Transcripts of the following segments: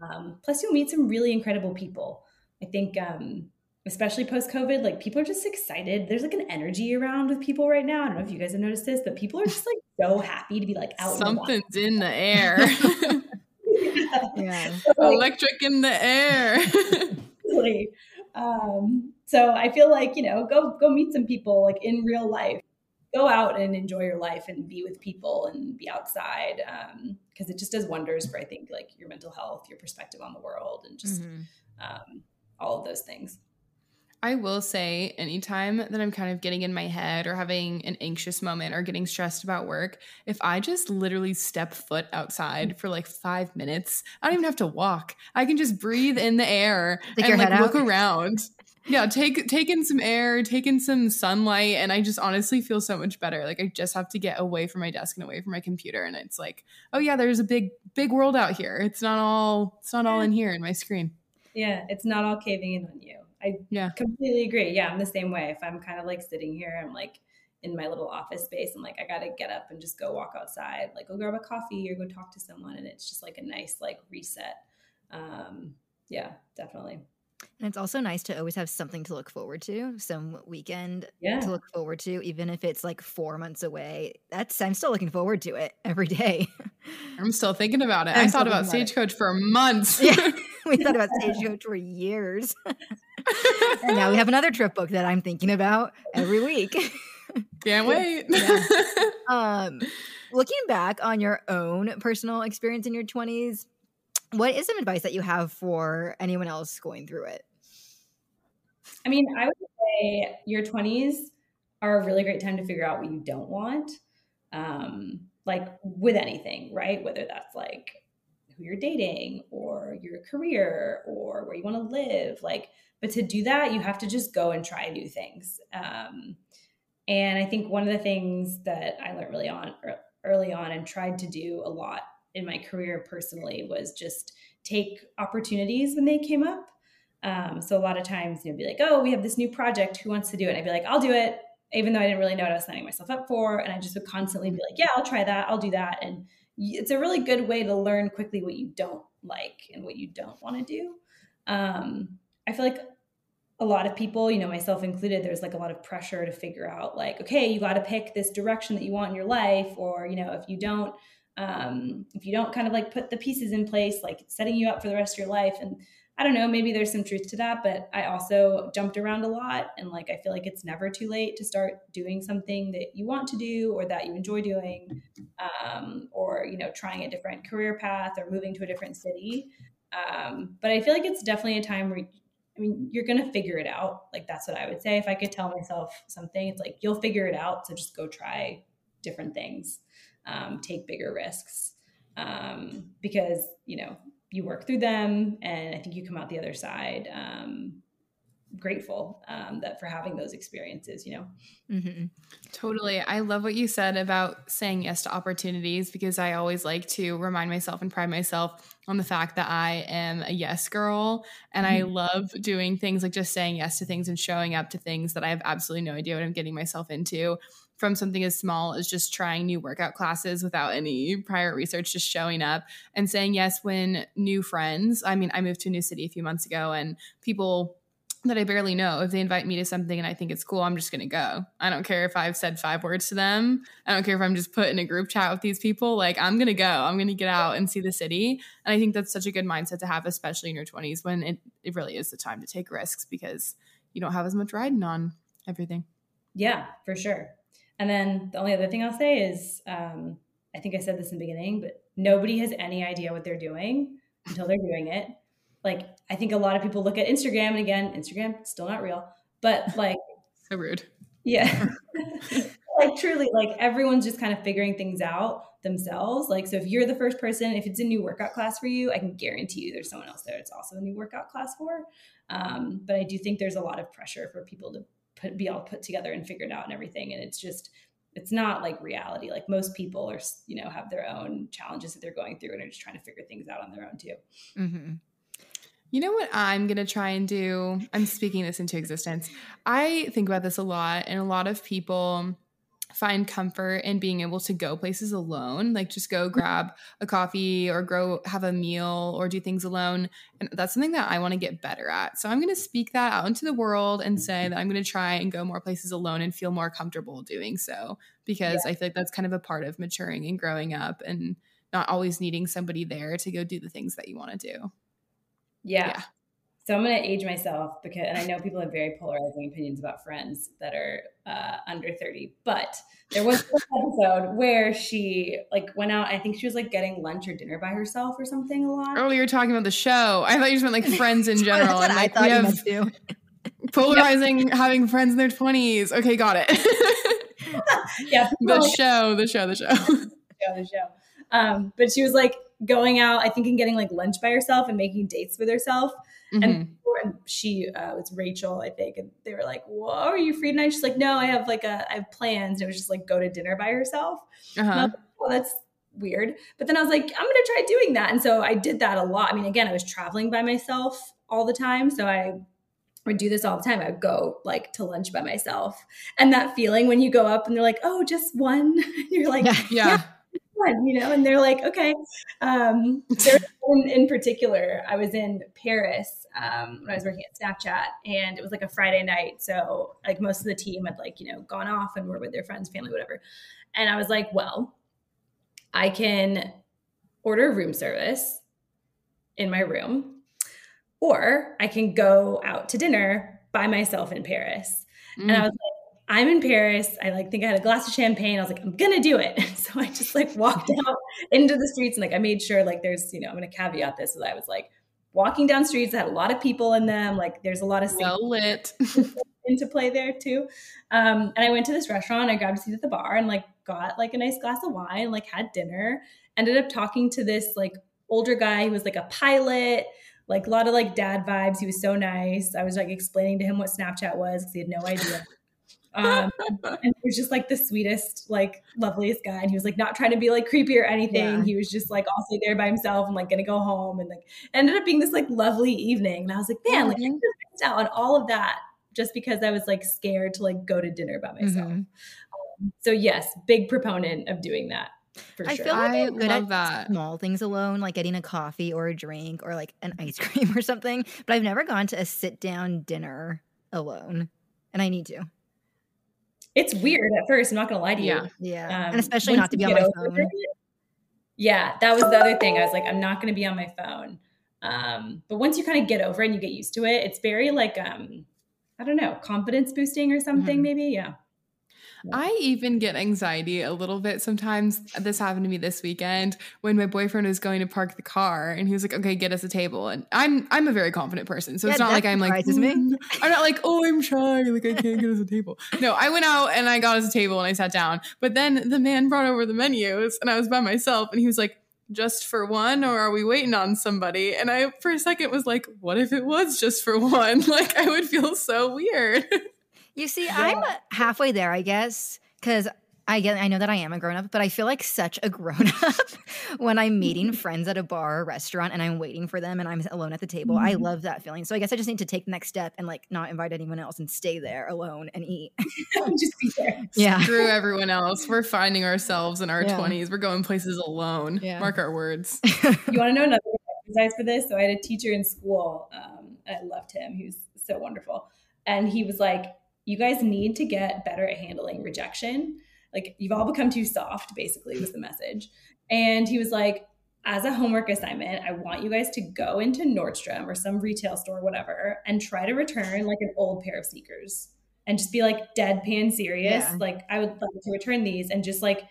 Um, plus, you'll meet some really incredible people. I think, um, especially post COVID, like people are just excited. There's like an energy around with people right now. I don't know if you guys have noticed this, but people are just like so happy to be like out. Something's in the air. yeah. So, like, Electric in the air. um, so I feel like, you know, go go meet some people like in real life. Go out and enjoy your life and be with people and be outside. because um, it just does wonders for I think like your mental health, your perspective on the world, and just mm-hmm. um, all of those things. I will say, anytime that I'm kind of getting in my head or having an anxious moment or getting stressed about work, if I just literally step foot outside for like five minutes, I don't even have to walk. I can just breathe in the air Take and like look out. around. Yeah, take take in some air, take in some sunlight, and I just honestly feel so much better. Like I just have to get away from my desk and away from my computer, and it's like, oh yeah, there's a big big world out here. It's not all it's not all in here in my screen. Yeah, it's not all caving in on you. I yeah. completely agree. Yeah, I'm the same way. If I'm kind of like sitting here, I'm like in my little office space. I'm like, I gotta get up and just go walk outside, like go grab a coffee or go talk to someone, and it's just like a nice like reset. Um, yeah, definitely. And it's also nice to always have something to look forward to, some weekend yeah. to look forward to, even if it's like four months away. That's I'm still looking forward to it every day. I'm still thinking about it. I'm i thought about Stagecoach for months. yeah, we thought about Stagecoach for years and now we have another trip book that I'm thinking about every week. Can't wait. Yeah. Um, looking back on your own personal experience in your 20s, what is some advice that you have for anyone else going through it? I mean, I would say your 20s are a really great time to figure out what you don't want. Um, like with anything, right? Whether that's like who you're dating or your career or where you want to live. Like but to do that, you have to just go and try new things. Um, and I think one of the things that I learned really on early on and tried to do a lot in my career personally was just take opportunities when they came up. Um, so a lot of times, you know, be like, "Oh, we have this new project. Who wants to do it?" And I'd be like, "I'll do it," even though I didn't really know what I was signing myself up for. And I just would constantly be like, "Yeah, I'll try that. I'll do that." And it's a really good way to learn quickly what you don't like and what you don't want to do. Um, I feel like a lot of people, you know, myself included, there's like a lot of pressure to figure out, like, okay, you got to pick this direction that you want in your life, or you know, if you don't, um, if you don't kind of like put the pieces in place, like setting you up for the rest of your life. And I don't know, maybe there's some truth to that, but I also jumped around a lot, and like I feel like it's never too late to start doing something that you want to do or that you enjoy doing, um, or you know, trying a different career path or moving to a different city. Um, but I feel like it's definitely a time where I mean, you're going to figure it out. Like, that's what I would say. If I could tell myself something, it's like, you'll figure it out. So just go try different things, um, take bigger risks. Um, because, you know, you work through them and I think you come out the other side um, grateful um, that for having those experiences you know mm-hmm. totally i love what you said about saying yes to opportunities because i always like to remind myself and pride myself on the fact that i am a yes girl and mm-hmm. i love doing things like just saying yes to things and showing up to things that i have absolutely no idea what i'm getting myself into from something as small as just trying new workout classes without any prior research, just showing up and saying yes when new friends. I mean, I moved to a new city a few months ago and people that I barely know, if they invite me to something and I think it's cool, I'm just going to go. I don't care if I've said five words to them. I don't care if I'm just put in a group chat with these people. Like, I'm going to go. I'm going to get out and see the city. And I think that's such a good mindset to have, especially in your 20s when it, it really is the time to take risks because you don't have as much riding on everything. Yeah, for sure. And then the only other thing I'll say is um, I think I said this in the beginning, but nobody has any idea what they're doing until they're doing it like I think a lot of people look at Instagram and again, Instagram still not real, but like so rude. Yeah. like truly like everyone's just kind of figuring things out themselves. Like so if you're the first person, if it's a new workout class for you, I can guarantee you there's someone else there it's also a new workout class for. Um, but I do think there's a lot of pressure for people to put be all put together and figured out and everything. And it's just it's not like reality. Like most people are, you know, have their own challenges that they're going through and are just trying to figure things out on their own too. Mm-hmm. You know what I'm going to try and do? I'm speaking this into existence. I think about this a lot, and a lot of people find comfort in being able to go places alone like just go mm-hmm. grab a coffee or go have a meal or do things alone and that's something that i want to get better at so i'm going to speak that out into the world and say that i'm going to try and go more places alone and feel more comfortable doing so because yeah. i feel like that's kind of a part of maturing and growing up and not always needing somebody there to go do the things that you want to do yeah. yeah. So I'm going to age myself because, and I know people have very polarizing opinions about friends that are uh, under 30, but there was an episode where she like went out. I think she was like getting lunch or dinner by herself or something a lot. Oh, you were talking about the show. I thought you just meant like friends in general. and like, I thought you have polarizing having friends in their 20s. Okay, got it. yeah. The show, the show, the show. Yeah, the show. Um, but she was like going out, I think, and getting like lunch by herself and making dates with herself. Mm-hmm. And, and she uh, was Rachel, I think, and they were like, "Whoa, are you free tonight?" She's like, "No, I have like a, I have plans." And it was just like go to dinner by herself. Uh-huh. well, that's weird. But then I was like, I'm gonna try doing that, and so I did that a lot. I mean, again, I was traveling by myself all the time, so I would do this all the time. I would go like to lunch by myself, and that feeling when you go up and they're like, "Oh, just one," you're like, "Yeah." yeah fun, you know? And they're like, okay. Um, in, in, particular, I was in Paris um, when I was working at Snapchat, and it was like a Friday night. So like most of the team had like you know gone off and were with their friends, family, whatever. And I was like, well, I can order room service in my room, or I can go out to dinner by myself in Paris. Mm. And I was like I'm in Paris. I like think I had a glass of champagne. I was like, I'm gonna do it. So I just like walked out into the streets and like I made sure like there's you know I'm gonna caveat this. So I was like walking down streets that had a lot of people in them. Like there's a lot of well lit into play there too. Um, and I went to this restaurant. I grabbed a seat at the bar and like got like a nice glass of wine. Like had dinner. Ended up talking to this like older guy who was like a pilot like a lot of like dad vibes. He was so nice. I was like explaining to him what Snapchat was because he had no idea. Um, and he was just like the sweetest, like loveliest guy. And he was like not trying to be like creepy or anything. Yeah. He was just like also there by himself and like gonna go home and like ended up being this like lovely evening. And I was like, man, like I just missed out on all of that just because I was like scared to like go to dinner by myself. Mm-hmm. Um, so yes, big proponent of doing that. For I sure. feel like I am good at that. small things alone, like getting a coffee or a drink or like an ice cream or something. But I've never gone to a sit down dinner alone, and I need to it's weird at first. I'm not gonna lie to you. Yeah, yeah, um, and especially not to be on my phone. It, yeah, that was the other thing. I was like, I'm not gonna be on my phone. Um, but once you kind of get over it and you get used to it, it's very like um, I don't know, confidence boosting or something. Mm-hmm. Maybe, yeah. I even get anxiety a little bit sometimes. This happened to me this weekend when my boyfriend was going to park the car and he was like, "Okay, get us a table." And I'm I'm a very confident person, so yeah, it's not like I'm like mm. I'm not like, "Oh, I'm shy, like I can't get us a table." No, I went out and I got us a table and I sat down. But then the man brought over the menus and I was by myself and he was like, just for one or are we waiting on somebody and i for a second was like what if it was just for one like i would feel so weird You see, yeah. I'm halfway there, I guess, because I get I know that I am a grown up, but I feel like such a grown up when I'm meeting friends at a bar or restaurant and I'm waiting for them and I'm alone at the table. Mm-hmm. I love that feeling. So I guess I just need to take the next step and like not invite anyone else and stay there alone and eat. just be there. Yeah. Screw everyone else. We're finding ourselves in our yeah. 20s. We're going places alone. Yeah. Mark our words. you want to know another exercise for this? So I had a teacher in school. Um, I loved him. He was so wonderful. And he was like, you guys need to get better at handling rejection. Like you've all become too soft, basically, was the message. And he was like, as a homework assignment, I want you guys to go into Nordstrom or some retail store, whatever, and try to return like an old pair of sneakers and just be like deadpan serious. Yeah. Like, I would like to return these and just like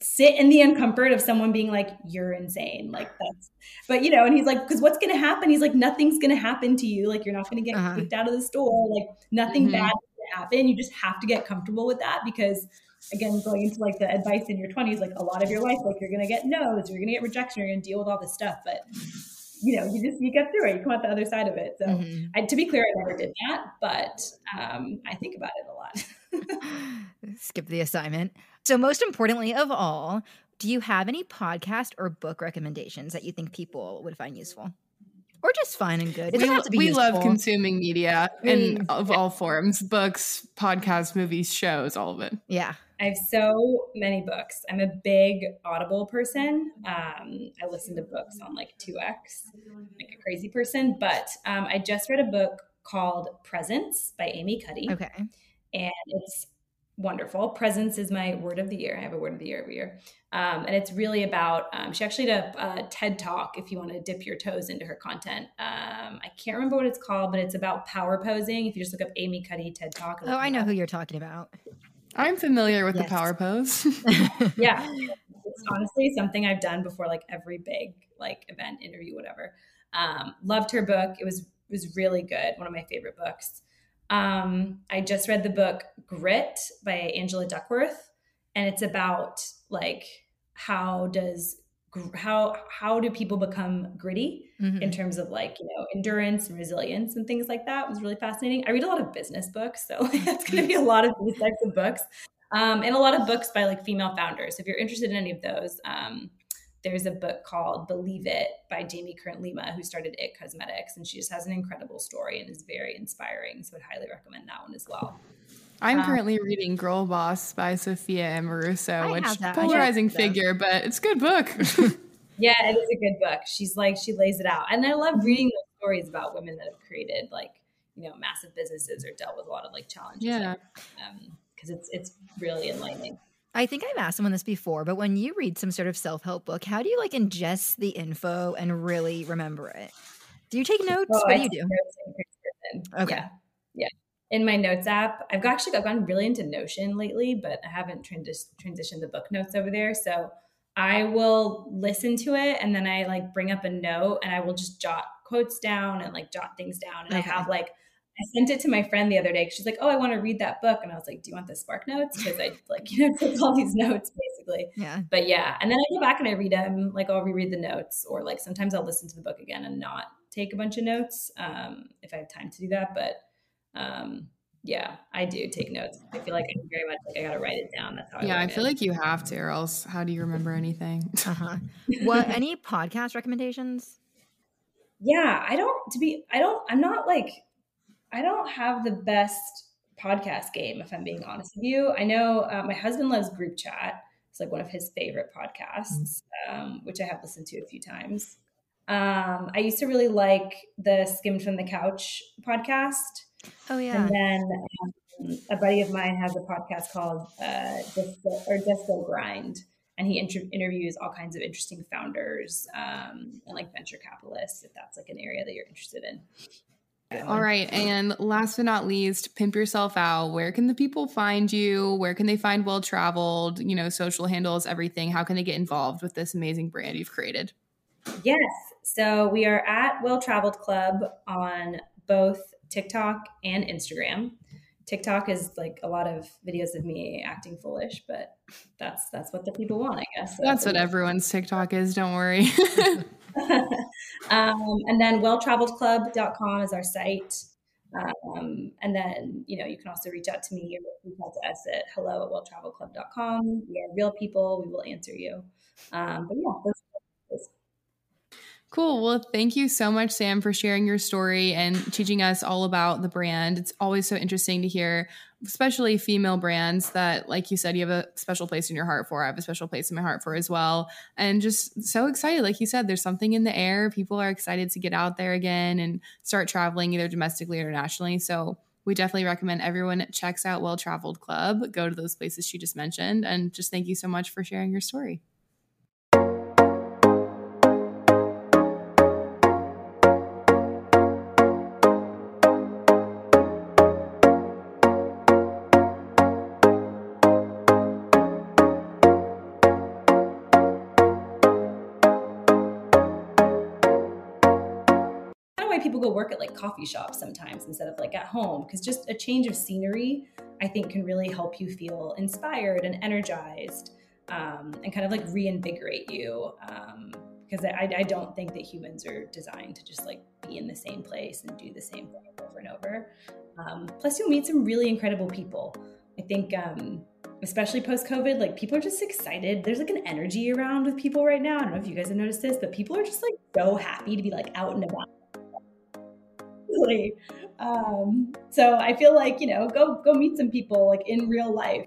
sit in the uncomfort of someone being like, you're insane. Like that's, but you know, and he's like, because what's going to happen? He's like, nothing's going to happen to you. Like you're not going to get uh-huh. kicked out of the store. Like nothing mm-hmm. bad to happen. You just have to get comfortable with that because again, going into like the advice in your 20s, like a lot of your life, like you're going to get no's, you're going to get rejection, you're going to deal with all this stuff. But you know, you just you get through it. You come out the other side of it. So, mm-hmm. I, to be clear, I never did that, but um, I think about it a lot. Skip the assignment. So, most importantly of all, do you have any podcast or book recommendations that you think people would find useful? Or just fine and good. we, we love consuming media in of all forms books, podcasts, movies, shows, all of it. Yeah. I I have so many books. I'm a big Audible person. Um, I listen to books on like 2x, like a crazy person. But um, I just read a book called Presence by Amy Cuddy. Okay. And it's wonderful. Presence is my word of the year. I have a word of the year every year. Um, and it's really about, um, she actually did a, a, TED talk if you want to dip your toes into her content. Um, I can't remember what it's called, but it's about power posing. If you just look up Amy Cuddy TED talk. Oh, I know who you're talking about. I'm familiar with yes. the power pose. yeah. It's honestly something I've done before, like every big like event, interview, whatever. Um, loved her book. It was was really good. One of my favorite books. Um, I just read the book Grit by Angela Duckworth, and it's about like how does how how do people become gritty mm-hmm. in terms of like you know endurance and resilience and things like that. It was really fascinating. I read a lot of business books so it's going to be a lot of these types of books. Um, and a lot of books by like female founders. If you're interested in any of those um, there's a book called believe it by jamie kern lima who started it cosmetics and she just has an incredible story and is very inspiring so i'd highly recommend that one as well I'm um, currently reading Girl Boss by Sophia Amoruso, which is a polarizing figure, but it's a good book. yeah, it is a good book. She's like she lays it out, and I love reading those stories about women that have created like you know massive businesses or dealt with a lot of like challenges. Yeah, because um, it's it's really enlightening. I think I've asked someone this before, but when you read some sort of self help book, how do you like ingest the info and really remember it? Do you take notes? Oh, what do you do? Okay. Yeah. yeah in my notes app. I've actually I've gone really into Notion lately, but I haven't trans- transitioned the book notes over there. So I will listen to it and then I like bring up a note and I will just jot quotes down and like jot things down. And okay. I have like I sent it to my friend the other day. She's like, "Oh, I want to read that book," and I was like, "Do you want the Spark Notes?" Because I like you know took all these notes basically. Yeah. But yeah, and then I go back and I read them. Like I'll reread the notes, or like sometimes I'll listen to the book again and not take a bunch of notes um, if I have time to do that. But um, yeah, I do take notes. I feel like I'm very much like I gotta write it down. That's how. Yeah, I, I feel it. like you have to, or else how do you remember anything? uh-huh. What any podcast recommendations? Yeah, I don't. To be, I don't. I'm not like, I don't have the best podcast game. If I'm being honest with you, I know uh, my husband loves Group Chat. It's like one of his favorite podcasts, um, which I have listened to a few times. Um, I used to really like the Skimm'd from the Couch podcast. Oh yeah. And then um, a buddy of mine has a podcast called uh, Disco or Disco Grind, and he inter- interviews all kinds of interesting founders um, and like venture capitalists, if that's like an area that you're interested in. All right. And last but not least, pimp yourself out. Where can the people find you? Where can they find well traveled, you know, social handles, everything? How can they get involved with this amazing brand you've created? Yes. So we are at Well Traveled Club on both TikTok and Instagram. TikTok is like a lot of videos of me acting foolish, but that's that's what the people want, I guess. So that's what everyone's TikTok is. Don't worry. um, and then welltraveledclub.com is our site. Um, and then, you know, you can also reach out to me or reach out to us at hello at welltraveledclub.com. We are real people. We will answer you. Um, but yeah, those Cool. Well, thank you so much, Sam, for sharing your story and teaching us all about the brand. It's always so interesting to hear, especially female brands that, like you said, you have a special place in your heart for. I have a special place in my heart for as well. And just so excited. Like you said, there's something in the air. People are excited to get out there again and start traveling either domestically or internationally. So, we definitely recommend everyone checks out Well Traveled Club. Go to those places she just mentioned. And just thank you so much for sharing your story. Work at like coffee shops sometimes instead of like at home because just a change of scenery i think can really help you feel inspired and energized um, and kind of like reinvigorate you because um, I, I don't think that humans are designed to just like be in the same place and do the same thing over and over um, plus you'll meet some really incredible people i think um, especially post COVID, like people are just excited. There's like an energy around with people right now. I don't know if you guys have noticed this, but people are just like so happy to be like out and about Um, so I feel like you know, go go meet some people like in real life.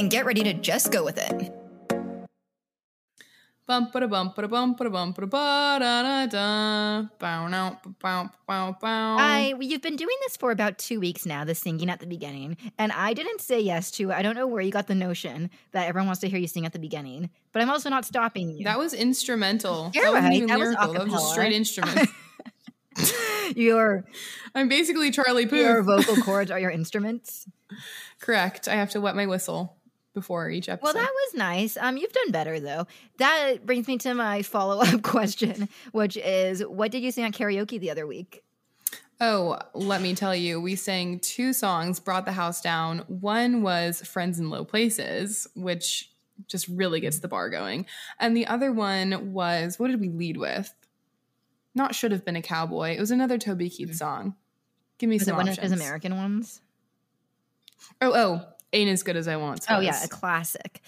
and get ready to just go with it. Bump ba bump ba bump ba bump ba da da da. Bow now, bow bow bow. I you've been doing this for about two weeks now, the singing at the beginning, and I didn't say yes to. I don't know where you got the notion that everyone wants to hear you sing at the beginning, but I'm also not stopping you. That was instrumental. You're that wasn't right, even that was lyrical. that was just straight instrument. your I'm basically Charlie your vocal cords are your instruments. Correct. I have to wet my whistle before each episode. Well, that was nice. Um, you've done better though. That brings me to my follow up question, which is, what did you sing on karaoke the other week? Oh, let me tell you, we sang two songs, brought the house down. One was Friends in Low Places, which just really gets the bar going. And the other one was, what did we lead with? Not Should Have Been a Cowboy. It was another Toby Keith song. Give me Was it some one of options. his American ones? Oh, oh, Ain't As Good As I Once Oh yeah, a classic.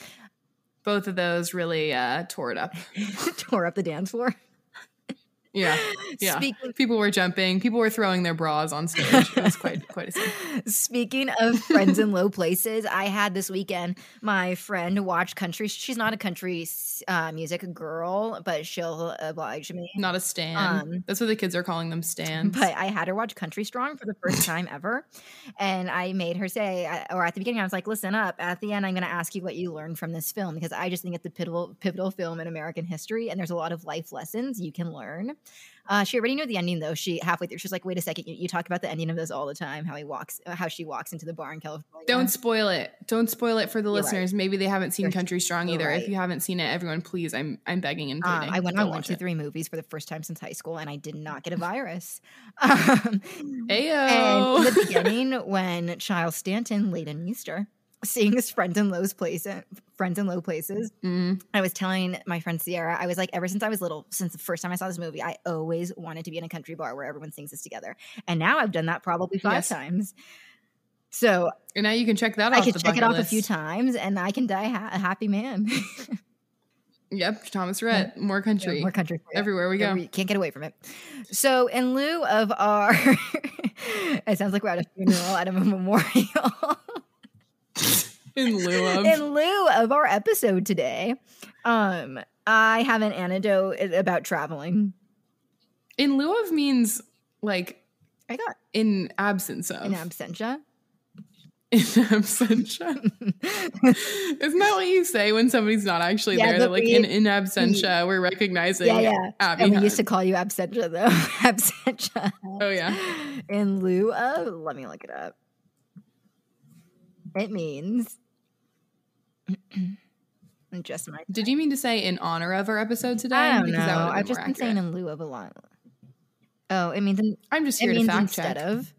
Both of those really uh, tore it up. Tore up the dance floor. Yeah. Yeah. Speaking People were jumping. People were throwing their bras on stage. It was quite quite a scene. Speaking of friends in low places, I had this weekend my friend watch country. She's not a country uh, music girl, but she'll oblige me. Not a stan. Um, That's what the kids are calling them stans. But I had her watch Country Strong for the first time ever. And I made her say, or at the beginning, I was like, listen up. At the end, I'm going to ask you what you learned from this film because I just think it's a pivotal, pivotal film in American history. And there's a lot of life lessons you can learn. Uh, she already knew the ending though. She halfway through, she's like, "Wait a second, you, you talk about the ending of this all the time. How he walks, uh, how she walks into the bar in California. Don't spoil it. Don't spoil it for the You're right. listeners. Maybe they haven't seen You're- Country Strong either. right. If you haven't seen it, everyone, please, I'm I'm begging and Um, pleading. I went on one, two, three movies for the first time since high school, and I did not get a virus. Um, And in the beginning, when Chiles Stanton, Leighton Meester, sings "Friends in Low Places," "Friends in Low Places," Mm. I was telling my friend Sierra, I was like, ever since I was little, since the first time I saw this movie, I always wanted to be in a country bar where everyone sings this together, and now I've done that probably five Yes. times. So And now you can check that I off could the check it off a few times, and I can die ha- a happy man. Yep, Thomas Rhett, more country. More country. Everywhere we go. Every- can't get away from it. So, in lieu of our, it sounds like we're at a funeral at a memorial. In lieu of. in lieu of our episode today, um, I have an anecdote about traveling. in lieu of means like I got in absence of. in absentia. in absentia. Isn't that what you say when somebody's not actually Yeah, there? They're like we- in, in absentia, we're recognizing Yeah, yeah. Abby. And we used to call you absentia though. absentia. oh yeah. In lieu of, let me look it up. It means just my. Did you mean to say in honor of our episode today? I don't know. Because would've I've just been saying in lieu of a lot. Oh, it means in, I'm just it to means fact instead check. of.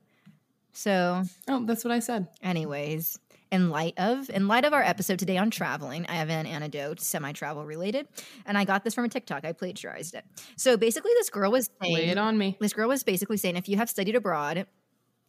So Oh, that's what I said. Anyways, in light of in light of our episode today on traveling, I have an anecdote, semi-travel related, and I got this from a TikTok. I plagiarized it. So basically, this girl was saying, Lay it on me. this girl was basically saying, if you have studied abroad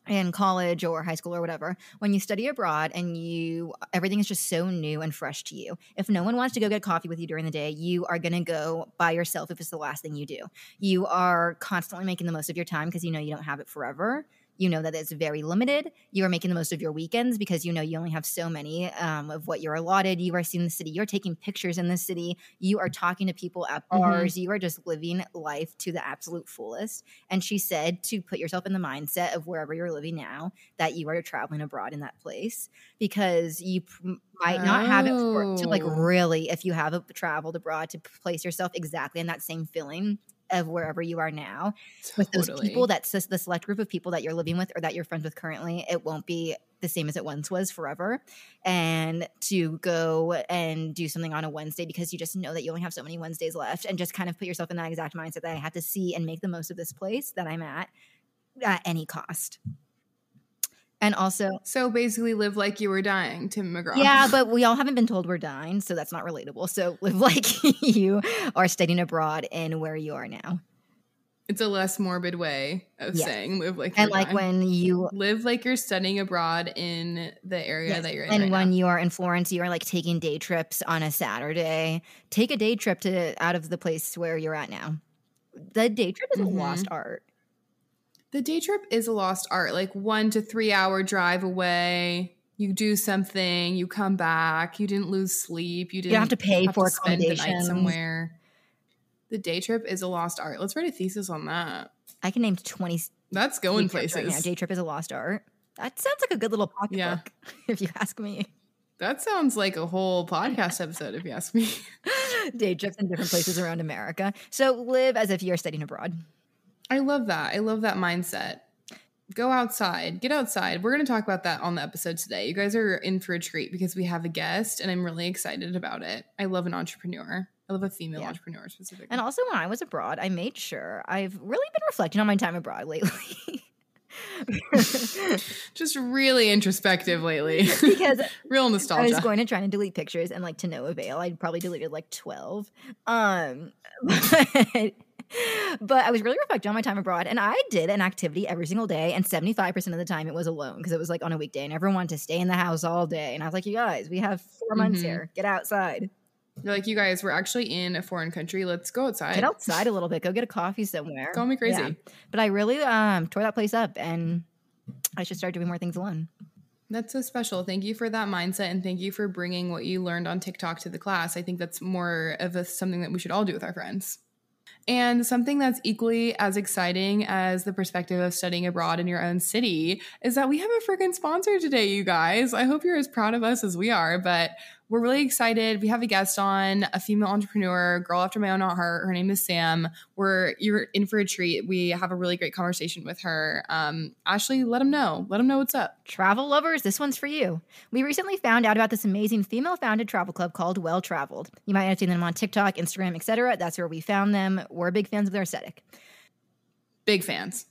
in college or high school or whatever, when you study abroad and you everything is just so new and fresh to you. If no one wants to go get coffee with you during the day, you are going to go by yourself if it's the last thing you do. You are constantly making the most of your time because you know you don't have it forever. You know that it's very limited. You are making the most of your weekends because you know you only have so many um, of what you're allotted. You are seeing the city. You're taking pictures in the city. You are talking to people at Mhm. bars. You are just living life to the absolute fullest. And she said to put yourself in the mindset of wherever you're living now that you are traveling abroad in that place because you pr- might not have it for, to like Oh. really, if you have a, traveled abroad, to place yourself exactly in that same feeling of wherever you are now with those people that's just the select group of people that you're living with or that you're friends with currently it won't be the same as it once was forever. And to go and do something on a wednesday because you just know that you only have so many wednesdays left and just kind of put yourself in that exact mindset that i have to see and make the most of this place that i'm at at any cost And also, So basically, live like you were dying, Tim McGraw. yeah, but we all haven't been told we're dying, so that's not relatable. So live like you are studying abroad in where you are now. it's a less morbid way of Yes. saying live like And you're like dying. when you live like you're studying abroad in the area Yes, that you're in. and right when now. you are in Florence, you are like taking day trips on a Saturday. Take a day trip to out of the place where you're at now. The day trip is Mhm. a lost art. The day trip is a lost art, like one to three hour drive away. You do something, you come back, you didn't lose sleep, you You didn't don't have to pay for spend the night somewhere. The day trip is a lost art. Let's write a thesis on that. I can name twenty That's going places. right now. Day trip is a lost art. That sounds like a good little pocketbook, Yeah. if you ask me. That sounds like a whole podcast episode, if you ask me. day trips in different places around America. So live as if you're studying abroad. I love that. I love that mindset. Go outside, get outside. We're going to talk about that on the episode today. You guys are in for a treat because we have a guest and I'm really excited about it. I love an entrepreneur. I love a female Yeah. entrepreneur specifically. And also, when I was abroad, I made sure I've really been reflecting on my time abroad lately. Just really introspective lately. because Real nostalgia. I was going to try and delete pictures, and like to no avail. I probably deleted like twelve. Um, but, but I was really reflecting on my time abroad, and I did an activity every single day, and seventy five percent of the time it was alone because it was like on a weekday, and everyone wanted to stay in the house all day. And I was like, "You guys, we have 4 months Mhm. here. Get outside. You're like, you guys, we're actually in a foreign country. Let's go outside. Get outside a little bit. Go get a coffee somewhere. Call me crazy. Yeah. But I really um tore that place up, and I should start doing more things alone. That's so special. Thank you for that mindset and thank you for bringing what you learned on TikTok to the class. I think that's more of a, something that we should all do with our friends. And something that's equally as exciting as the perspective of studying abroad in your own city is that we have a freaking sponsor today, you guys. I hope you're as proud of us as we are, but we're really excited. We have a guest on, a female entrepreneur, girl after my own heart. Her name is Sam. We're you're in for a treat. We have a really great conversation with her. Um, Ashley, let them know. Let them know what's up. Travel lovers, this one's for you. We recently found out about this amazing female founded travel club called Well Traveled. You might have seen them on TikTok, Instagram, etc. That's where we found them. We're big fans of their aesthetic. Big fans.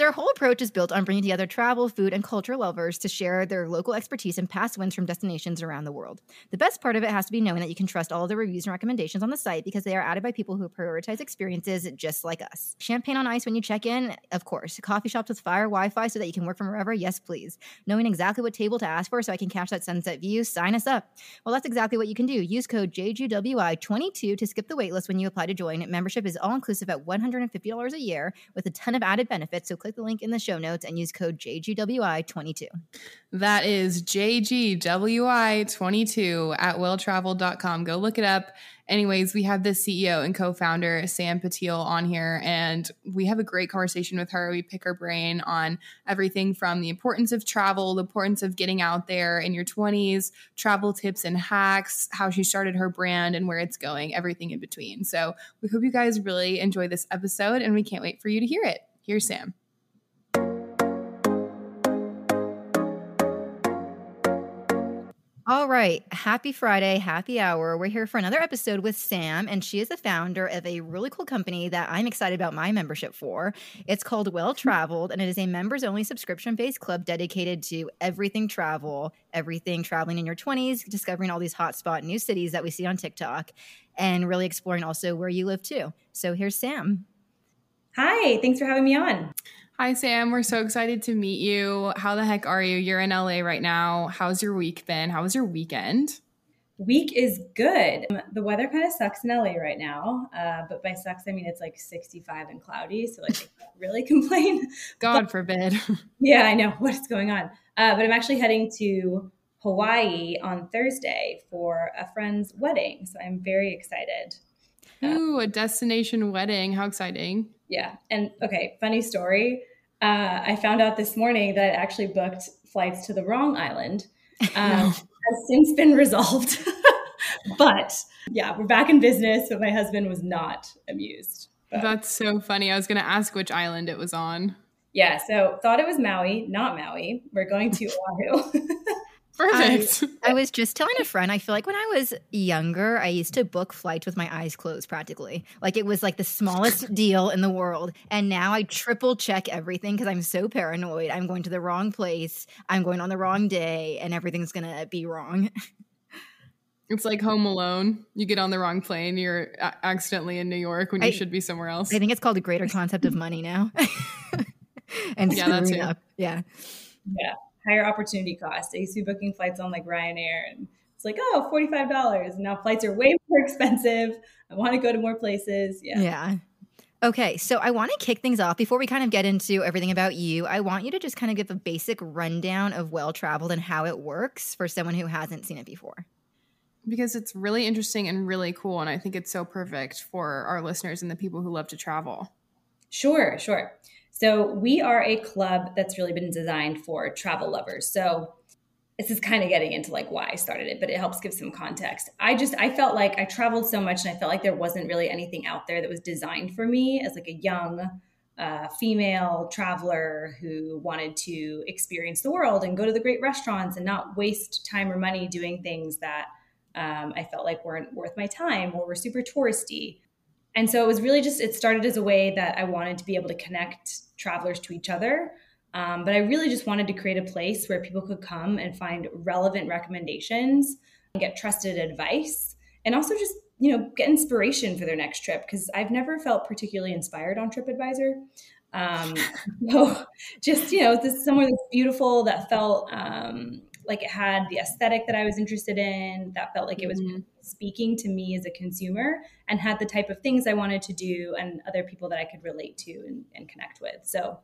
Their whole approach is built on bringing together travel, food, and culture lovers to share their local expertise and past wins from destinations around the world. The best part of it has to be knowing that you can trust all the reviews and recommendations on the site because they are added by people who prioritize experiences just like us. Champagne on ice when you check in, of course. Coffee shops with fire Wi Fi so that you can work from wherever, yes, please. Knowing exactly what table to ask for so I can catch that sunset view, sign us up. Well, that's exactly what you can do. Use code JGWI22 to skip the waitlist when you apply to join. Membership is all inclusive at $150 a year with a ton of added benefits. So click the link in the show notes and use code JGWI22. That is JGWI22 at welltraveled.com. Go look it up. Anyways, we have the CEO and co founder, Sam Patil, on here, and we have a great conversation with her. We pick her brain on everything from the importance of travel, the importance of getting out there in your 20s, travel tips and hacks, how she started her brand and where it's going, everything in between. So we hope you guys really enjoy this episode, and we can't wait for you to hear it. Here's Sam. All right. Happy Friday, happy hour. We're here for another episode with Sam, and she is the founder of a really cool company that I'm excited about my membership for. It's called Well Traveled, and it is a members only subscription based club dedicated to everything travel, everything traveling in your 20s, discovering all these hotspot new cities that we see on TikTok, and really exploring also where you live too. So here's Sam. Hi, thanks for having me on. Hi, Sam. We're so excited to meet you. How the heck are you? You're in LA right now. How's your week been? How was your weekend? Week is good. Um, The weather kind of sucks in LA right now, uh, but by sucks I mean it's like 65 and cloudy, so like I can't really complain. God forbid. yeah, I know what's going on. Uh, but I'm actually heading to Hawaii on Thursday for a friend's wedding, so I'm very excited. Ooh, a destination wedding. How exciting. Yeah, and okay, funny story. Uh, I found out this morning that I actually booked flights to the wrong island. Um, No. Has since been resolved, but yeah, we're back in business. But my husband was not amused. But- That's so funny. I was going to ask which island it was on. Yeah, so thought it was Maui, not Maui. We're going to Oahu. Perfect. I, I was just telling a friend, I feel like when I was younger, I used to book flights with my eyes closed practically. Like it was like the smallest deal in the world. And now I triple check everything because I'm so paranoid. I'm going to the wrong place, I'm going on the wrong day, and everything's going to be wrong. It's like Home Alone. You get on the wrong plane, you're a- accidentally in New York when you I- should be somewhere else. I think it's called a greater concept of money now. and Yeah, that screwing up. Yeah. Yeah. Higher opportunity cost. I used to be booking flights on like Ryanair and it's like, oh, $45. Now flights are way more expensive. I want to go to more places. Yeah. Yeah. Okay, so I want to kick things off before we kind of get into everything about you. I want you to just kind of give a basic rundown of well traveled and how it works for someone who hasn't seen it before. because it's really interesting and really cool. And I think it's so perfect for our listeners and the people who love to travel. Sure, sure. So we are a club that's really been designed for travel lovers. So this is kind of getting into like why I started it, but it helps give some context. I just I felt like I traveled so much and I felt like there wasn't really anything out there that was designed for me as like a young uh, female traveler who wanted to experience the world and go to the great restaurants and not waste time or money doing things that um, I felt like weren't worth my time or were super touristy. And so it was really just, it started as a way that I wanted to be able to connect travelers to each other. Um, but I really just wanted to create a place where people could come and find relevant recommendations, and get trusted advice, and also just, you know, get inspiration for their next trip. Because I've never felt particularly inspired on TripAdvisor. Um, so just, you know, this is somewhere that's beautiful that felt um, like it had the aesthetic that I was interested in, that felt like it was Mhm. speaking to me as a consumer and had the type of things I wanted to do and other people that I could relate to and, and connect with. So,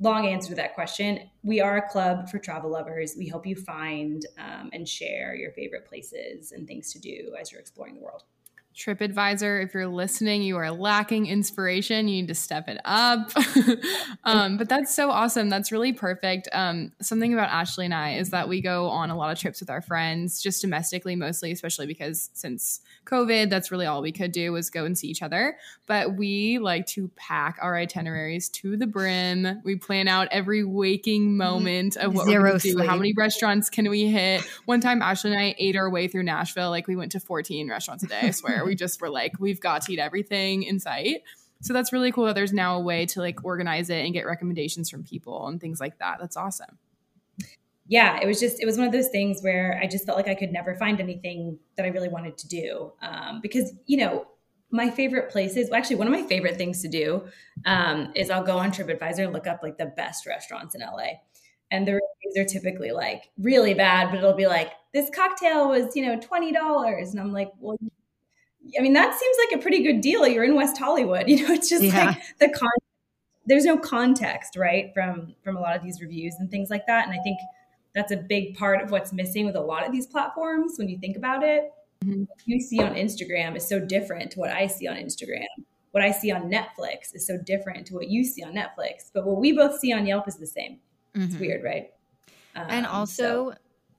long answer to that question. We are a club for travel lovers. We help you find um, and share your favorite places and things to do as you're exploring the world. TripAdvisor, if you're listening, you are lacking inspiration. You need to step it up. um, but that's so awesome. That's really perfect. Um, something about Ashley and I is that we go on a lot of trips with our friends, just domestically mostly, especially because since COVID, that's really all we could do was go and see each other. But we like to pack our itineraries to the brim. We plan out every waking moment of what Zero we're going to do. How many restaurants can we hit? One time, Ashley and I ate our way through Nashville. Like we went to 14 restaurants a day, I swear. We just were like, we've got to eat everything in sight. So that's really cool that there's now a way to like organize it and get recommendations from people and things like that. That's awesome. yeah, it was just it was one of those things where I just felt like I could never find anything that I really wanted to do um, because you know my favorite places. Well, actually, one of my favorite things to do um, is I'll go on TripAdvisor and look up like the best restaurants in LA, and the reviews are typically like really bad, but it'll be like this cocktail was you know twenty dollars, and I'm like, well. I mean that seems like a pretty good deal. You're in West Hollywood, you know. It's just Yeah. like the con. There's no context, right, from from a lot of these reviews and things like that. And I think that's a big part of what's missing with a lot of these platforms when you think about it Mhm. what you see on instagram is so different to what i see on instagram what i see on netflix is so different to what you see on netflix but what we both see on yelp is the same it's Mhm. weird right And Um, also, so-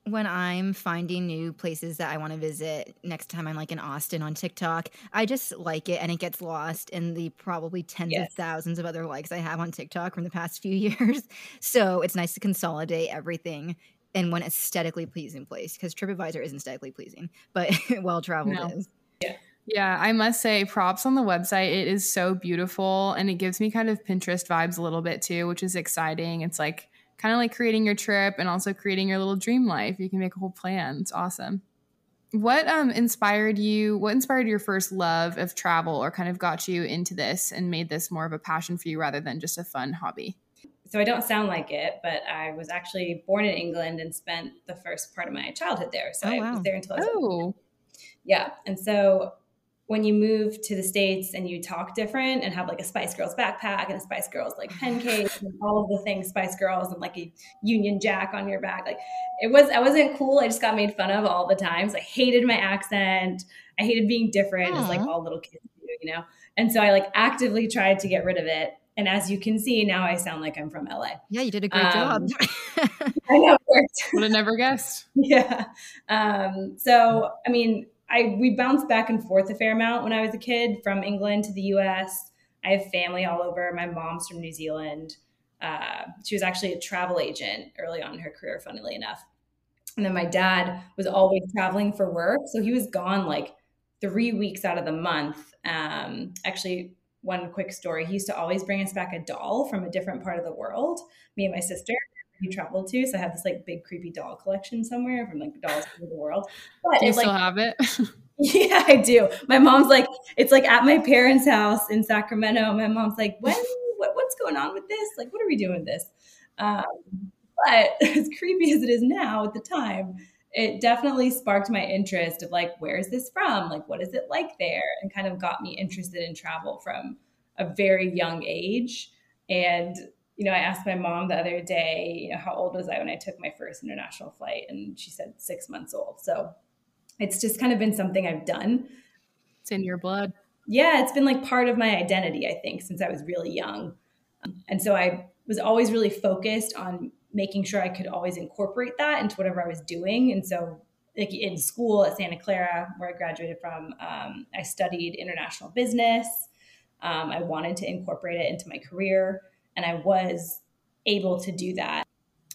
when I'm finding new places that I want to visit next time I'm like in Austin on TikTok, I just like it and it gets lost in the probably tens Yes. of thousands of other likes I have on TikTok from the past few years. So it's nice to consolidate everything in one aesthetically pleasing place because TripAdvisor isn't aesthetically pleasing, but well traveled No. is. Yeah, Yeah, I must say, props on the website. It is so beautiful and it gives me kind of Pinterest vibes a little bit too, which is exciting. It's like kind of like creating your trip and also creating your little dream life. You can make a whole plan. It's awesome. What um inspired you? What inspired your first love of travel or kind of got you into this and made this more of a passion for you rather than just a fun hobby? so I don't sound like it, but I was actually born in England and spent the first part of my childhood there. So Oh, I was there until I was Oh, Yeah. And so when you move to the States and you talk different and have like a Spice Girls backpack and a Spice Girls like pen case and all of the things Spice Girls and like a Union Jack on your back, like it was, I wasn't cool. I just got made fun of all the times. I hated my accent. I hated being different It's like all little kids do, you know? And so I like actively tried to get rid of it. And as you can see, now I sound like I'm from LA. Yeah, you did a great Um, job. I know it worked. would have never guessed. yeah. Um, so, I mean, I we bounced back and forth a fair amount when I was a kid from England to the U.S. I have family all over. My mom's from New Zealand. Uh, she was actually a travel agent early on in her career, funnily enough. And then my dad was always traveling for work. So he was gone like three weeks out of the month. Um, actually, one quick story he used to always bring us back a doll from a different part of the world, me and my sister. He traveled to, so I have this like big creepy doll collection somewhere from like dolls from the world. But Do you it, still like, have it? yeah, I do. My mom's like, it's like at my parents' house in Sacramento. My mom's like, when, what, what's going on with this? Like, what are we doing with this? Um, but as creepy as it is now at the time, it definitely sparked my interest of like, where is this from? Like, what is it like there? And kind of got me interested in travel from a very young age. And, you know, I asked my mom the other day, you know, how old was I when I took my first international flight? And she said six months old. So it's just kind of been something I've done. It's in your blood. Yeah, it's been like part of my identity, I think, since I was really young. And so I was always really focused on making sure I could always incorporate that into whatever I was doing. And so, like in school at Santa Clara, where I graduated from, um, I studied international business. Um, I wanted to incorporate it into my career, and I was able to do that.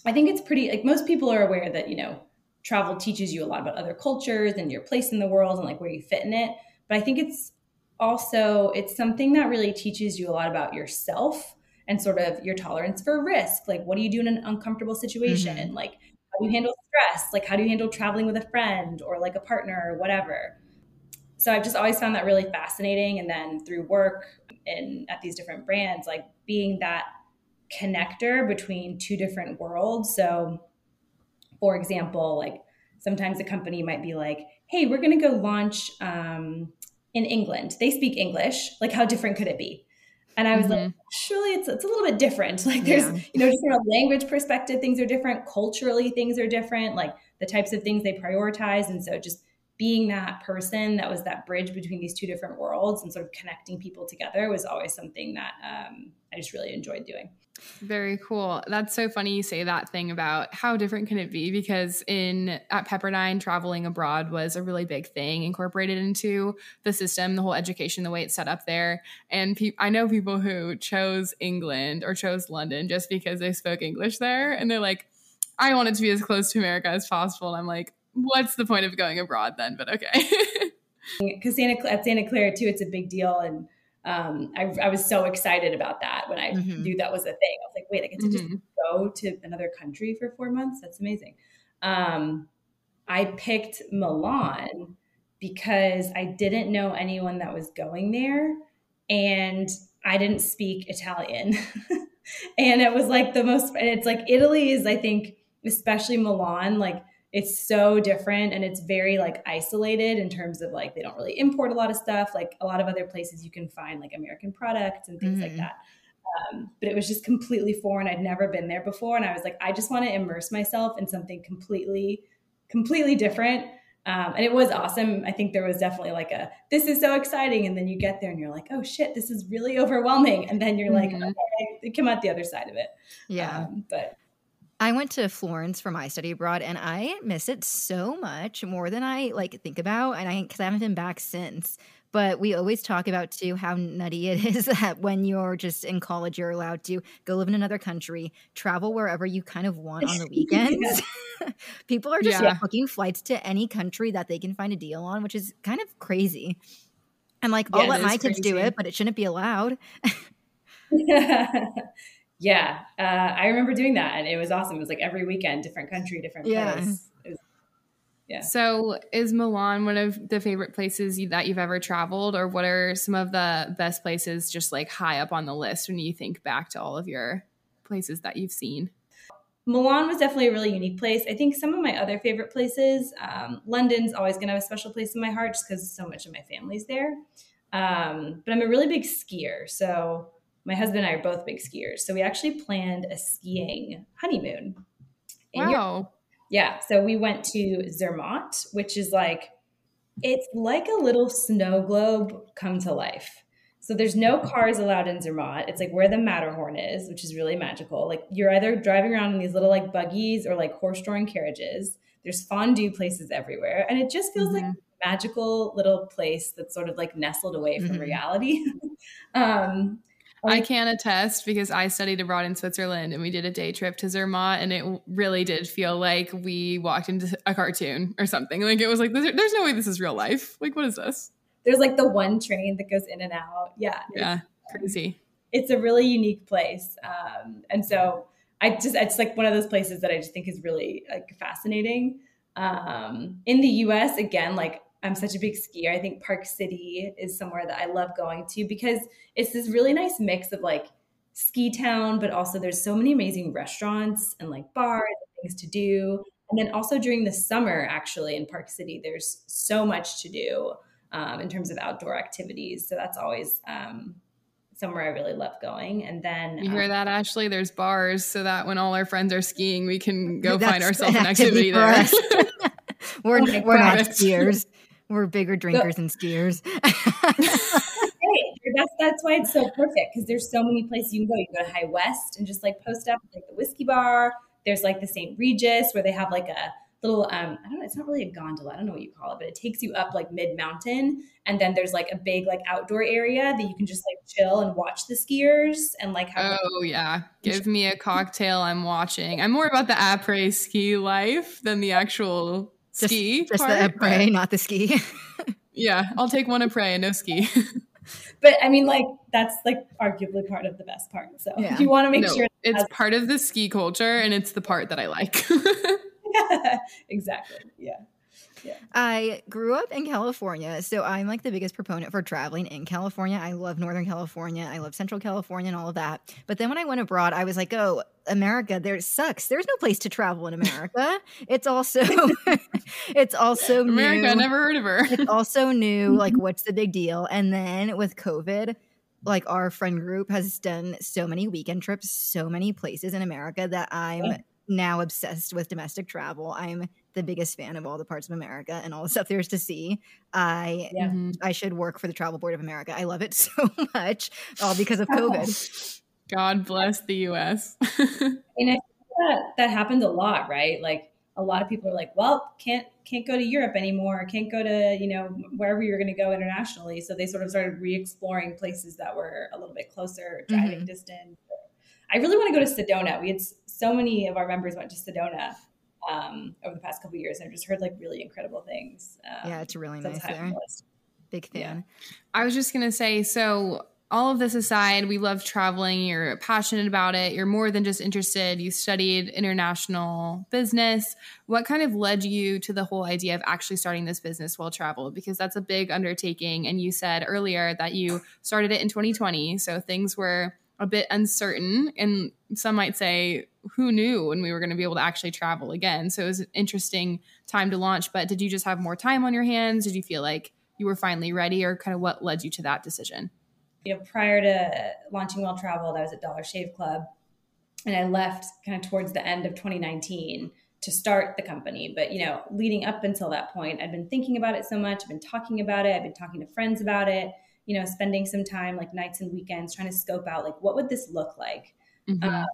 I think it's pretty like most people are aware that you know travel teaches you a lot about other cultures and your place in the world and like where you fit in it. But I think it's also it's something that really teaches you a lot about yourself and sort of your tolerance for risk. Like, what do you do in an uncomfortable situation? Mm-hmm. Like, how do you handle stress? Like, how do you handle traveling with a friend or like a partner or whatever? So I've just always found that really fascinating. And then through work and at these different brands, like being that connector between two different worlds. So, for example, like sometimes a company might be like, hey, we're going to go launch um, in England. They speak English. Like, how different could it be? And I was mm-hmm. like, surely it's, it's a little bit different. Like there's, yeah. you know, just from a language perspective, things are different. Culturally, things are different. Like the types of things they prioritize. And so just being that person that was that bridge between these two different worlds and sort of connecting people together was always something that um, I just really enjoyed doing. Very cool. That's so funny you say that thing about how different can it be because in at Pepperdine traveling abroad was a really big thing incorporated into the system, the whole education, the way it's set up there. And pe- I know people who chose England or chose London just because they spoke English there and they're like I want it to be as close to America as possible. And I'm like, what's the point of going abroad then? But okay. Because Santa at Santa Clara too, it's a big deal and um, I, I, was so excited about that when I mm-hmm. knew that was a thing. I was like, wait, I get to mm-hmm. just go to another country for four months? That's amazing. Um, I picked Milan because I didn't know anyone that was going there and I didn't speak Italian. and it was like the most, and it's like Italy is, I think, especially Milan, like it's so different and it's very like isolated in terms of like they don't really import a lot of stuff. Like a lot of other places you can find like american products and things mm-hmm. like that. Um, but it was just completely foreign. I'd never been there before and i was like i just want to immerse myself in something completely completely different. Um, and it was awesome. I think there was definitely like a this is so exciting and then you get there and you're like oh shit this is really overwhelming. And then you're mm-hmm. like okay, come out the other side of it. Yeah. Um, but I went to Florence for my study abroad and I miss it so much more than I like think about and I cuz I haven't been back since. But we always talk about too how nutty it is that when you're just in college you're allowed to go live in another country, travel wherever you kind of want on the weekends. People are just yeah. booking flights to any country that they can find a deal on, which is kind of crazy. I'm like, I'll let my kids do it, but it shouldn't be allowed. Yeah, uh, I remember doing that, and it was awesome. It was like every weekend, different country, different yeah. place. Was, yeah. So, is Milan one of the favorite places you, that you've ever traveled, or what are some of the best places just like high up on the list when you think back to all of your places that you've seen? Milan was definitely a really unique place. I think some of my other favorite places, um, London's always going to have a special place in my heart just because so much of my family's there. Um, but I'm a really big skier, so my husband and I are both big skiers. So we actually planned a skiing honeymoon. wow. Europe. Yeah. So we went to Zermatt, which is like, it's like a little snow globe come to life. So there's no cars allowed in Zermatt. It's like where the Matterhorn is, which is really magical. Like you're either driving around in these little like buggies or like horse-drawn carriages. There's fondue places everywhere, and it just feels mm-hmm. like magical little place that's sort of like nestled away from mm-hmm. reality. um, I can attest because I studied abroad in Switzerland and we did a day trip to Zermatt and it really did feel like we walked into a cartoon or something. Like it was like, there's no way this is real life. Like, what is this? There's like the one train that goes in and out. Yeah. Yeah. Crazy. It's a really unique place. Um, and so I just, it's like one of those places that I just think is really like fascinating. Um, in the US, again, like I'm such a big skier. I think Park City is somewhere that I love going to because it's this really nice mix of like ski town, but also there's so many amazing restaurants and like bars and things to do. And then also during the summer, actually in Park City, there's so much to do um, in terms of outdoor activities. So that's always um, somewhere I really love going. And then you hear um, that, Ashley? There's bars so that when all our friends are skiing, we can go find ourselves an activity, activity there. we're oh we're not skiers. We're bigger drinkers so, and skiers. that's that's why it's so perfect because there's so many places you can go. You can go to High West and just like post up like the whiskey bar. There's like the St. Regis where they have like a little um I don't know, it's not really a gondola, I don't know what you call it, but it takes you up like mid mountain and then there's like a big like outdoor area that you can just like chill and watch the skiers and like have Oh like, yeah. Give me a cocktail I'm watching. I'm more about the après ski life than the actual just, ski. Just part, the après, not the ski. yeah, I'll take one of après and no ski. but I mean, like that's like arguably part of the best part. So yeah. you want to make no, sure it's part of the ski culture, and it's the part that I like. yeah, exactly. Yeah. I grew up in California, so I'm like the biggest proponent for traveling in California. I love Northern California, I love Central California, and all of that. But then when I went abroad, I was like, oh, America, there sucks. There's no place to travel in America. it's also, it's also America. New. Never heard of her. it's also new. Like, what's the big deal? And then with COVID, like our friend group has done so many weekend trips, so many places in America that I'm now obsessed with domestic travel. I'm the biggest fan of all the parts of America and all the stuff there's to see. I yeah. Mm-hmm. I should work for the Travel Board of America. I love it so much, all because of COVID. God bless the U.S. and I that, that happens a lot, right? Like a lot of people are like, well, can't can't go to Europe anymore, can't go to you know wherever you're going to go internationally. So they sort of started re-exploring places that were a little bit closer, driving mm-hmm. distance. I really want to go to Sedona. We had so many of our members went to Sedona um, over the past couple years, and I've just heard like really incredible things. Um, yeah, it's really so nice there. Big fan. Yeah. I was just gonna say, so all of this aside, we love traveling. You're passionate about it. You're more than just interested. You studied international business. What kind of led you to the whole idea of actually starting this business Well Traveled? Because that's a big undertaking. And you said earlier that you started it in 2020. So things were a bit uncertain. And some might say, who knew when we were going to be able to actually travel again? So it was an interesting time to launch. But did you just have more time on your hands? Did you feel like you were finally ready, or kind of what led you to that decision? You know, prior to launching Well Traveled, I was at Dollar Shave Club, and I left kind of towards the end of 2019 to start the company. But you know, leading up until that point, I'd been thinking about it so much. I've been talking about it. I've been talking to friends about it you know, spending some time like nights and weekends trying to scope out like what would this look like. Mm-hmm. Uh,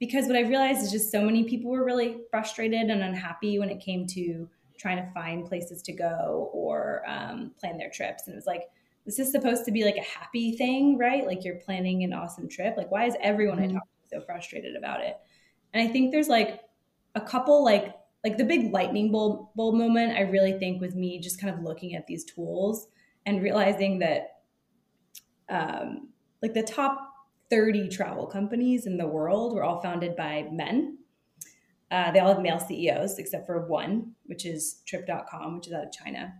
because what I realized is just so many people were really frustrated and unhappy when it came to trying to find places to go or um, plan their trips. And it was like, this is supposed to be like a happy thing, right? Like you're planning an awesome trip. Like, why is everyone mm-hmm. I talk to so frustrated about it? And I think there's like a couple like like the big lightning bolt, bolt moment. I really think with me just kind of looking at these tools and realizing that um, like the top 30 travel companies in the world were all founded by men. Uh, they all have male CEOs except for one, which is Trip.com, which is out of China.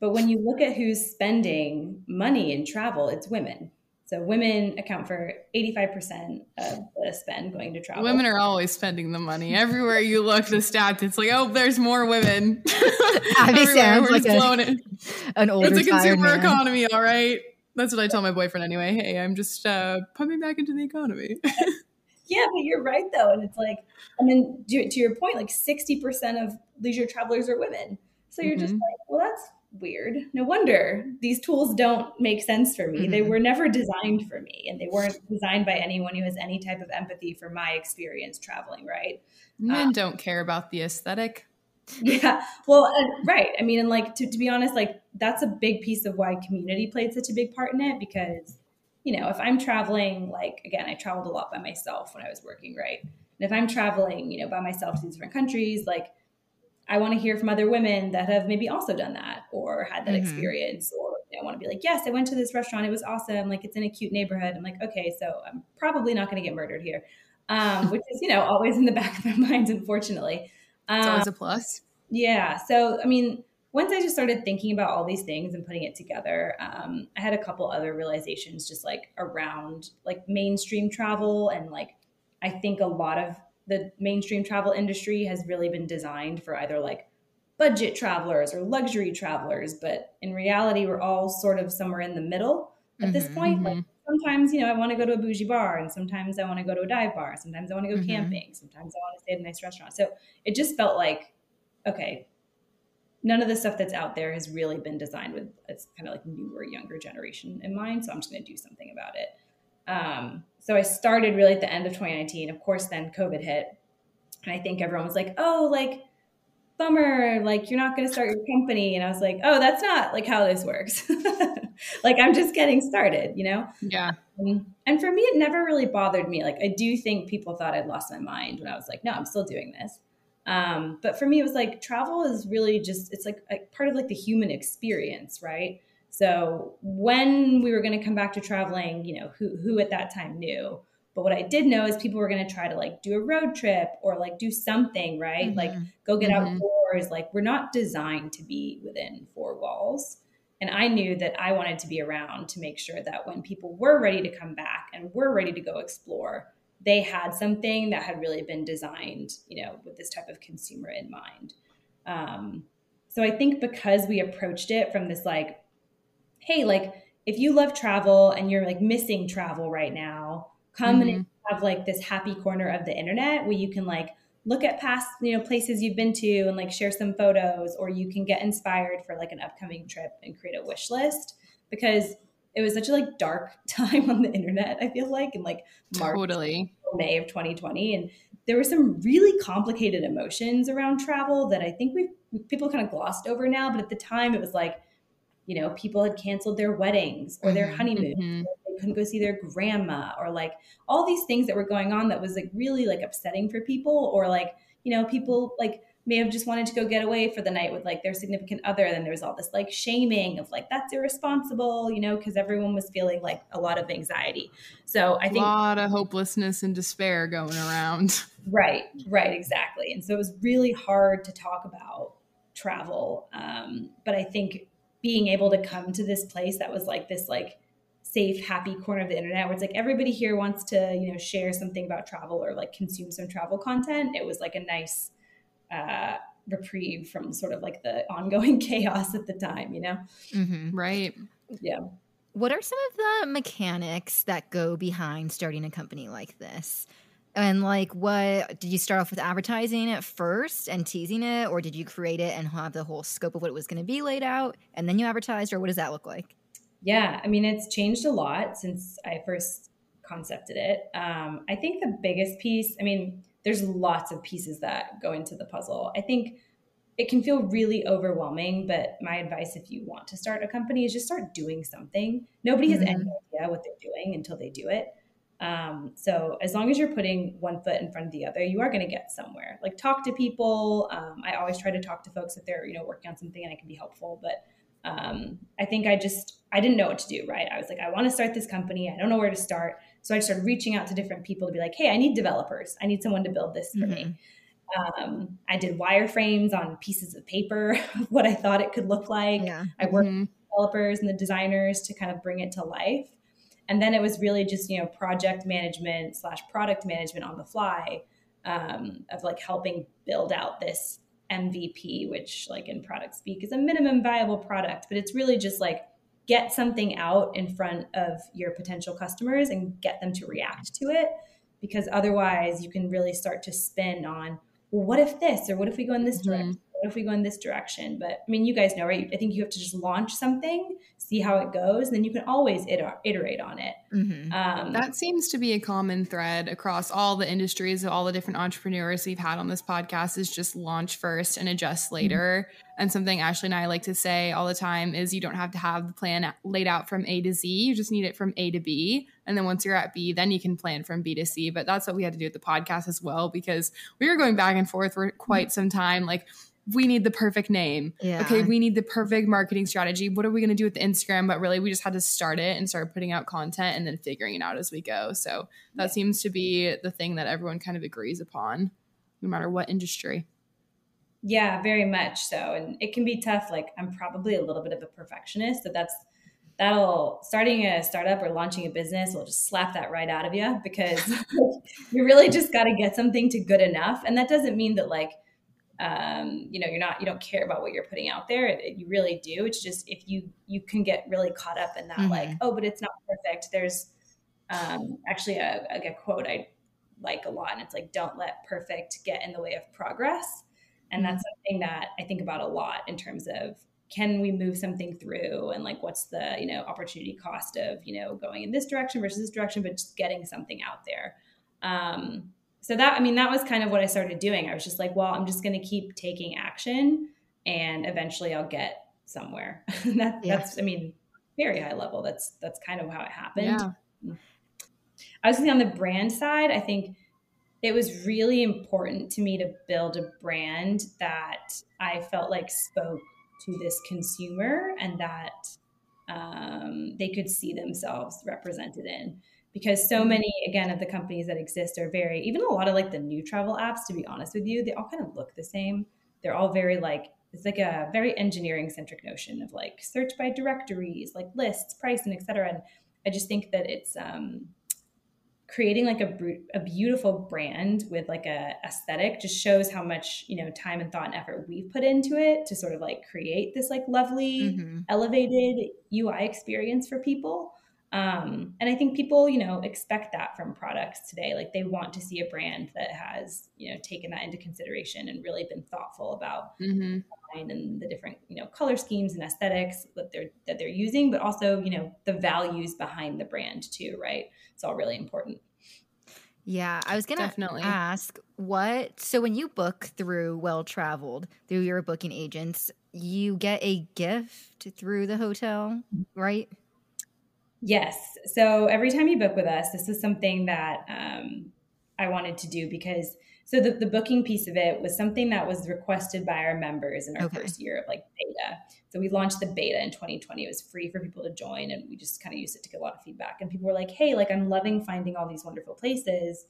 But when you look at who's spending money in travel, it's women. So women account for 85% of the spend going to travel. Women are always spending the money. Everywhere you look, the stats, it's like, oh, there's more women. Abby sounds like a, an older It's a consumer man. economy, all right. That's what I tell my boyfriend anyway. Hey, I'm just uh, pumping back into the economy. yeah, but you're right though, and it's like, and then to, to your point, like sixty percent of leisure travelers are women. So you're mm-hmm. just like, well, that's weird. No wonder these tools don't make sense for me. Mm-hmm. They were never designed for me, and they weren't designed by anyone who has any type of empathy for my experience traveling. Right? Men um, don't care about the aesthetic. Yeah. Well, uh, right. I mean, and like to, to be honest, like that's a big piece of why community played such a big part in it because you know, if I'm traveling, like again, I traveled a lot by myself when I was working, right? And if I'm traveling, you know, by myself to these different countries, like I want to hear from other women that have maybe also done that or had that mm-hmm. experience or I want to be like, yes, I went to this restaurant. It was awesome. Like it's in a cute neighborhood. I'm like, okay, so I'm probably not going to get murdered here, um, which is, you know, always in the back of my mind, unfortunately. Um, it's always a plus. Yeah. So, I mean, once I just started thinking about all these things and putting it together, um, I had a couple other realizations just like around like mainstream travel. And like, I think a lot of the mainstream travel industry has really been designed for either like budget travelers or luxury travelers. But in reality, we're all sort of somewhere in the middle at mm-hmm, this point. Mm-hmm. Like sometimes, you know, I want to go to a bougie bar and sometimes I want to go to a dive bar. Sometimes I want to go mm-hmm. camping. Sometimes I want to stay at a nice restaurant. So it just felt like, okay, none of the stuff that's out there has really been designed with it's kind of like newer, younger generation in mind. So I'm just going to do something about it. Um, so I started really at the end of 2019. Of course, then COVID hit. And I think everyone was like, oh, like, bummer, like you're not going to start your company. And I was like, oh, that's not like how this works. like I'm just getting started, you know? Yeah. Um, and for me, it never really bothered me. Like I do think people thought I'd lost my mind when I was like, no, I'm still doing this. Um, but for me, it was like travel is really just, it's like a part of like the human experience, right? So when we were going to come back to traveling, you know, who, who at that time knew? But what I did know is people were going to try to like do a road trip or like do something, right? Mm-hmm. Like go get mm-hmm. outdoors. Like we're not designed to be within four walls. And I knew that I wanted to be around to make sure that when people were ready to come back and were ready to go explore, they had something that had really been designed, you know, with this type of consumer in mind. Um, so I think because we approached it from this like, hey, like if you love travel and you're like missing travel right now, come mm-hmm. and have like this happy corner of the internet where you can like look at past you know places you've been to and like share some photos or you can get inspired for like an upcoming trip and create a wish list because it was such a like dark time on the internet i feel like in like march totally may of 2020 and there were some really complicated emotions around travel that i think we people kind of glossed over now but at the time it was like you know people had canceled their weddings or their mm-hmm. honeymoon mm-hmm couldn't go see their grandma or like all these things that were going on that was like really like upsetting for people or like you know people like may have just wanted to go get away for the night with like their significant other. And then there was all this like shaming of like that's irresponsible you know because everyone was feeling like a lot of anxiety. So i think a lot of hopelessness and despair going around. Right right exactly. And so it was really hard to talk about travel um, but i think being able to come to this place that was like this like safe, happy corner of the internet where it's like everybody here wants to, you know, share something about travel or like consume some travel content. It was like a nice uh, reprieve from sort of like the ongoing chaos at the time, you know? Mm-hmm. Right. Yeah. What are some of the mechanics that go behind starting a company like this? And like, what did you start off with advertising at first and teasing it, or did you create it and have the whole scope of what it was going to be laid out and then you advertised, or what does that look like? Yeah, I mean, it's changed a lot since I first concepted it. Um, I think the biggest piece, I mean, there's lots of pieces that go into the puzzle. I think it can feel really overwhelming, but my advice if you want to start a company is just start doing something. Nobody has mm-hmm. any idea what they're doing until they do it. Um, so as long as you're putting one foot in front of the other, you are going to get somewhere. Like talk to people. Um, I always try to talk to folks if they're you know working on something and I can be helpful. But um, I think I just I didn't know what to do. Right, I was like, I want to start this company. I don't know where to start. So I started reaching out to different people to be like, Hey, I need developers. I need someone to build this for mm-hmm. me. Um, I did wireframes on pieces of paper, what I thought it could look like. Yeah. I worked mm-hmm. with developers and the designers to kind of bring it to life. And then it was really just, you know, project management slash product management on the fly um, of like helping build out this MVP, which like in product speak is a minimum viable product, but it's really just like get something out in front of your potential customers and get them to react to it because otherwise you can really start to spin on well what if this or what if we go in this mm-hmm. direction if we go in this direction? But I mean, you guys know, right? I think you have to just launch something, see how it goes, and then you can always iterate on it. Mhm. Um, That seems to be a common thread across all the industries, of all the different entrepreneurs we've had on this podcast is just launch first and adjust later. And something Ashley and I like to say all the time is you don't have to have the plan laid out from A to Z. You just need it from A to B. And then once you're at B, then you can plan from B to C. But that's what we had to do with the podcast as well because we were going back and forth for quite some time. Like, we need the perfect name. Yeah. Okay, we need the perfect marketing strategy. What are we going to do with the Instagram? But really, we just had to start it and start putting out content and then figuring it out as we go. So that seems to be the thing that everyone kind of agrees upon, no matter what industry. Yeah, very much so. And it can be tough. Like I'm probably a little bit of a perfectionist, so that's that'll starting a startup or launching a business will just slap that right out of you because you really just got to get something to good enough. And that doesn't mean that like um, you know you're not you don't care about what you're putting out there. It, it- you really do. It's just if you you can get really caught up in that Mhm. like oh, but it's not perfect. There's um, actually a, a, a quote I like a lot, and it's like don't let perfect get in the way of progress. And that's something that I think about a lot in terms of can we move something through and like what's the you know opportunity cost of you know going in this direction versus this direction, but just getting something out there. Um, so that I mean that was kind of what I started doing. I was just like, well, I'm just going to keep taking action, and eventually I'll get somewhere. that, Yeah. That's I mean very high level. That's that's kind of how it happened. Yeah. I was thinking on the brand side, I think it was really important to me to build a brand that I felt like spoke to this consumer and that um, they could see themselves represented in. Because so many, again, of the companies that exist are very, even a lot of like the new travel apps, to be honest with you, they all kind of look the same. They're all very like, it's like a very engineering centric notion of like search by directories, like lists, price, and et cetera. And I just think that it's, um, creating like a, a beautiful brand with like a aesthetic just shows how much you know time and thought and effort we've put into it to sort of like create this like lovely Mhm. elevated ui experience for people um, and i think people you know expect that from products today like they want to see a brand that has you know taken that into consideration and really been thoughtful about hmm design and the different you know color schemes and aesthetics that they're that they're using but also you know the values behind the brand too right it's all really important Yeah, I was gonna Definitely. ask what. So when you book through Well Traveled through your booking agents, you get a gift through the hotel, right? Yes. So every time you book with us, this is something that um, I wanted to do because so the, the booking piece of it was something that was requested by our members in our Okay. first year of like beta. So we launched the beta in 2020. It was free for people to join, and we just kind of used it to get a lot of feedback. And people were like, "Hey, like I'm loving finding all these wonderful places.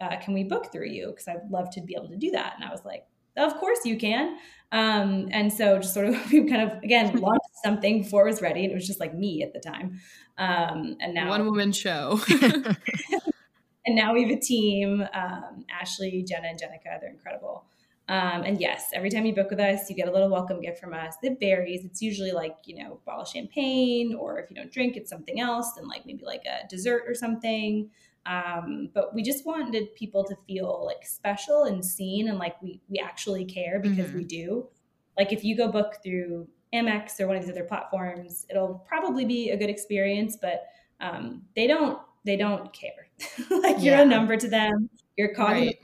Uh, can we book through you? Because I'd love to be able to do that." And I was like, "Of course you can." Um, and so just sort of we kind of again launched something before it was ready, and it was just like me at the time. Um, and now One woman show. and now we have a team um, ashley jenna and jenica they're incredible um, and yes every time you book with us you get a little welcome gift from us it varies it's usually like you know a bottle of champagne or if you don't drink it's something else and like maybe like a dessert or something um, but we just wanted people to feel like special and seen and like we we actually care because Mhm. we do like if you go book through amex or one of these other platforms it'll probably be a good experience but um, they don't they don't care. Like you're a number to them you're the Right.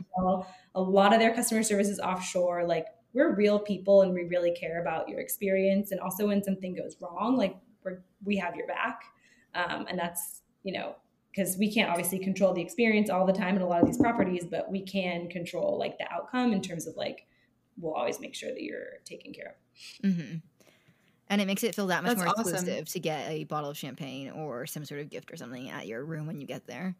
a lot of their customer service is offshore. Like we're real people and we really care about your experience. And also when something goes wrong like we're we have your back. Um, and that's you know because we can't obviously control the experience all the time in a lot of these properties but we can control like the outcome in terms of like we'll always make sure that you're taken care of. Hmm And it makes it feel that much That's more awesome. exclusive to get a bottle of champagne or some sort of gift or something at your room when you get there.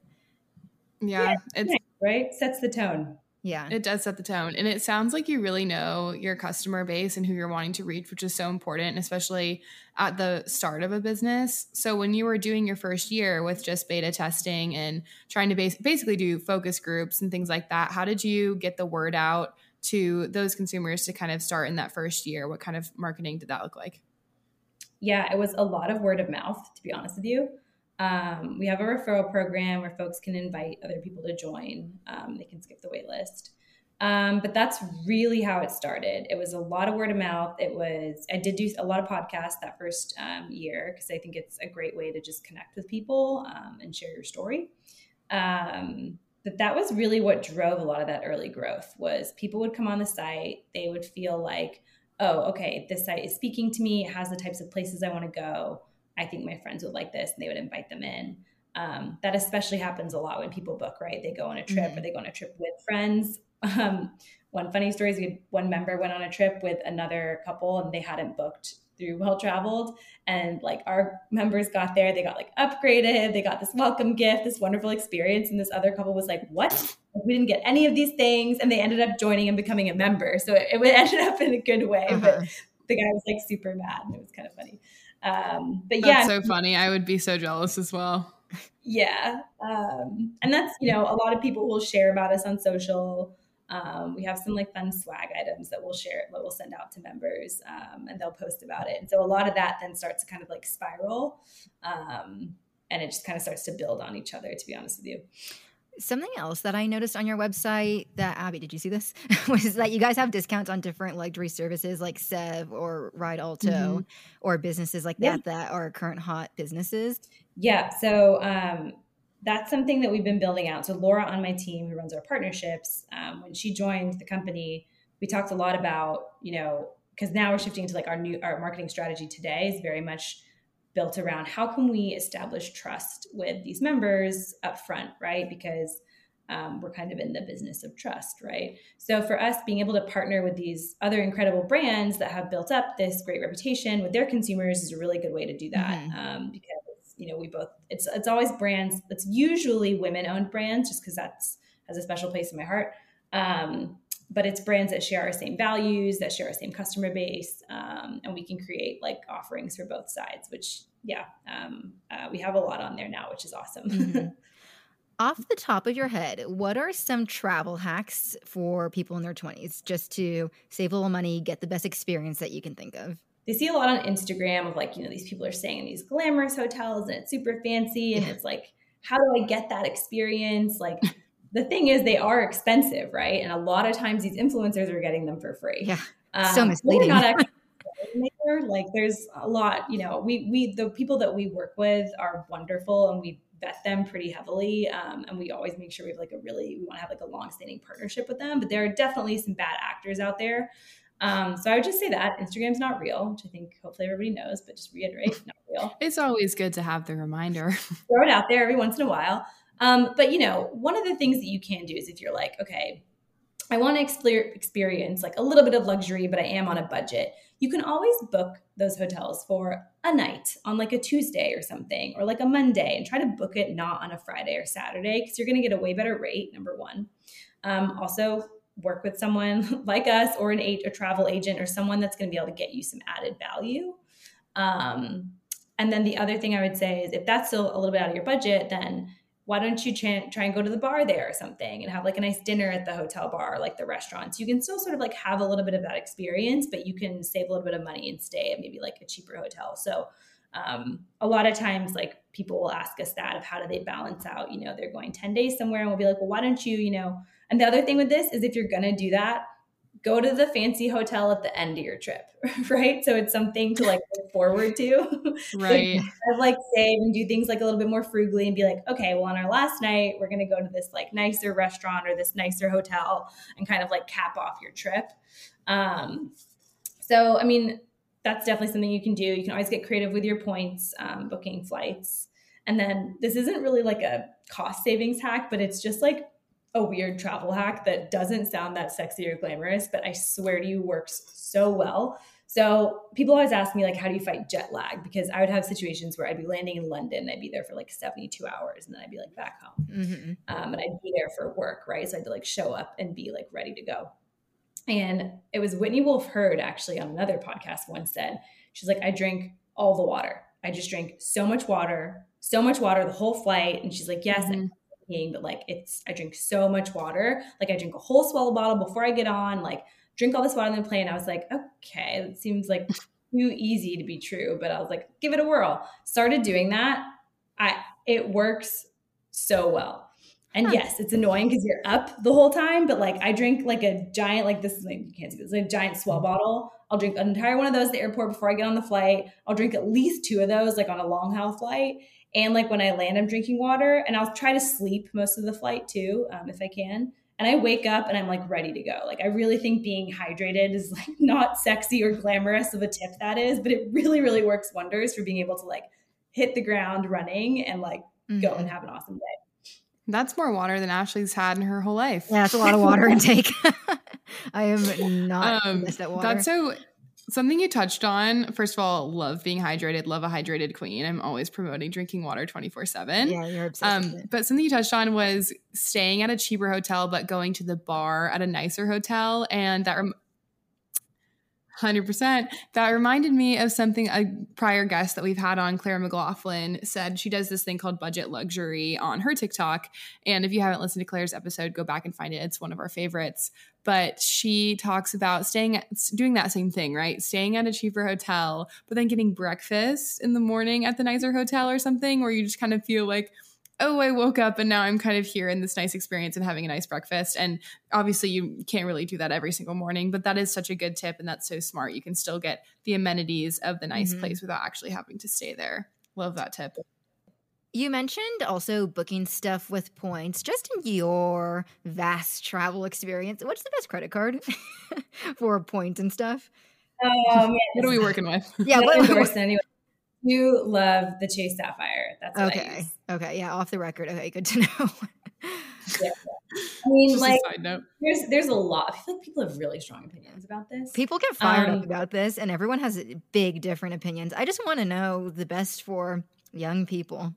yeah, it's right sets the tone Yeah. It does set the tone. And it sounds like you really know your customer base and who you're wanting to reach, which is so important, especially at the start of a business. So when you were doing your first year with just beta testing and trying to base, basically do focus groups and things like that, how did you get the word out to those consumers to kind of start in that first year? What kind of marketing did that look like? Yeah, it was a lot of word of mouth, to be honest with you. Um, we have a referral program where folks can invite other people to join. Um, they can skip the wait list. Um, but that's really how it started. It was a lot of word of mouth. It was, I did do a lot of podcasts that first um, year because I think it's a great way to just connect with people um, and share your story. Um, but that was really what drove a lot of that early growth was people would come on the site, they would feel like, oh, okay, this site is speaking to me. It has the types of places I want to go. I think my friends would like this, and they would invite them in. Um, that especially happens a lot when people book, right? They go on a trip mm-hmm. or they go on a trip with friends um, one funny story is we had one member went on a trip with another couple and they hadn't booked through well traveled and like our members got there they got like upgraded they got this welcome gift this wonderful experience and this other couple was like what we didn't get any of these things and they ended up joining and becoming a member so it, it ended up in a good way uh-huh. but the guy was like super mad and it was kind of funny um, but yeah that's so funny i would be so jealous as well yeah um, and that's you know a lot of people will share about us on social um, we have some like fun swag items that we'll share, that we'll send out to members, um, and they'll post about it. And so a lot of that then starts to kind of like spiral, um, and it just kind of starts to build on each other. To be honest with you. Something else that I noticed on your website that Abby, did you see this? was that you guys have discounts on different luxury services like Sev or Ride Alto mm-hmm. or businesses like yeah. that that are current hot businesses. Yeah. So um, that's something that we've been building out. So Laura on my team, who runs our partnerships, um, when she joined the company, we talked a lot about you know because now we're shifting to like our new our marketing strategy today is very much built around how can we establish trust with these members up front, right? Because um, we're kind of in the business of trust, right? So for us, being able to partner with these other incredible brands that have built up this great reputation with their consumers is a really good way to do that mm-hmm. um, because you know we both it's it's always brands that's usually women owned brands just because that's has a special place in my heart um, but it's brands that share our same values that share our same customer base um, and we can create like offerings for both sides which yeah um, uh, we have a lot on there now which is awesome mm-hmm. off the top of your head what are some travel hacks for people in their 20s just to save a little money get the best experience that you can think of they see a lot on Instagram of like, you know, these people are staying in these glamorous hotels and it's super fancy. And it's like, how do I get that experience? Like, the thing is, they are expensive, right? And a lot of times these influencers are getting them for free. Yeah. Um, so misleading. Not actually like there's a lot, you know, we, we, the people that we work with are wonderful and we vet them pretty heavily. Um, and we always make sure we have like a really, we want to have like a long standing partnership with them, but there are definitely some bad actors out there um, so I would just say that Instagram's not real, which I think hopefully everybody knows, but just reiterate, not real. It's always good to have the reminder. Throw it out there every once in a while. Um, but you know, one of the things that you can do is if you're like, okay, I want to experience like a little bit of luxury, but I am on a budget. You can always book those hotels for a night on like a Tuesday or something, or like a Monday, and try to book it not on a Friday or Saturday because you're going to get a way better rate. Number one. Um, also, work with someone like us or an a, travel agent or someone that's going to be able to get you some added value. Um, and then the other thing I would say is if that's still a little bit out of your budget, then why don't you try, try and go to the bar there or something and have like a nice dinner at the hotel bar, like the restaurants. You can still sort of like have a little bit of that experience, but you can save a little bit of money and stay at maybe like a cheaper hotel. So um, a lot of times like people will ask us that of how do they balance out, you know, they're going 10 days somewhere and we'll be like, well, why don't you, you know, and the other thing with this is if you're to do that, go to the fancy hotel at the end of your trip, right? So it's something to like look forward to. Right. like, like save and do things like a little bit more frugally and be like, okay, well, on our last night, we're going to go to this like nicer restaurant or this nicer hotel and kind of like cap off your trip. Um, so, I mean, that's definitely something you can do. You can always get creative with your points, um, booking flights. And then this isn't really like a cost savings hack, but it's just like a weird travel hack that doesn't sound that sexy or glamorous, but I swear to you works so well. So people always ask me like, how do you fight jet lag? Because I would have situations where I'd be landing in London, I'd be there for like 72 hours and then I'd be like back home. Mm-hmm. Um, and I'd be there for work, right? So I had to like show up and be like ready to go. And it was Whitney Wolfe Herd actually on another podcast once said, she's like, I drink all the water. I just drink so much water, so much water the whole flight. And she's like, yes, mm-hmm peeing, but like it's I drink so much water. Like I drink a whole swallow bottle before I get on, like drink all this water and then play. And I was like, okay, it seems like too easy to be true. But I was like, give it a whirl. Started doing that. I it works so well. And yes, it's annoying because you're up the whole time, but like I drink like a giant, like this is like you can't see this, like a giant S'well mm-hmm. bottle. I'll drink an entire one of those at the airport before I get on the flight. I'll drink at least two of those, like on a long haul flight. And like when I land, I'm drinking water, and I'll try to sleep most of the flight too, um, if I can. And I wake up and I'm like ready to go. Like I really think being hydrated is like not sexy or glamorous of a tip that is, but it really, really works wonders for being able to like hit the ground running and like mm-hmm. go and have an awesome day. That's more water than Ashley's had in her whole life. Yeah, that's a lot of water intake. I am not um, at water. That's so something you touched on. First of all, love being hydrated, love a hydrated queen. I'm always promoting drinking water 24 7. Yeah, you're obsessed. Um, but something you touched on was staying at a cheaper hotel, but going to the bar at a nicer hotel. And that rem- 100%. That reminded me of something a prior guest that we've had on, Claire McLaughlin, said she does this thing called budget luxury on her TikTok. And if you haven't listened to Claire's episode, go back and find it. It's one of our favorites. But she talks about staying, doing that same thing, right? Staying at a cheaper hotel, but then getting breakfast in the morning at the nicer hotel or something, where you just kind of feel like, oh, I woke up and now I'm kind of here in this nice experience and having a nice breakfast. And obviously, you can't really do that every single morning, but that is such a good tip and that's so smart. You can still get the amenities of the nice mm-hmm. place without actually having to stay there. Love that tip. You mentioned also booking stuff with points. Just in your vast travel experience, what's the best credit card for points and stuff? Um, what are we working with? Yeah, what, what, anyway do love the Chase Sapphire. That's okay. Okay, yeah, off the record. Okay, good to know. yeah. I mean, Just like, there's there's a lot. I feel like people have really strong opinions about this. People get fired um, up about this, and everyone has big different opinions. I just want to know the best for young people.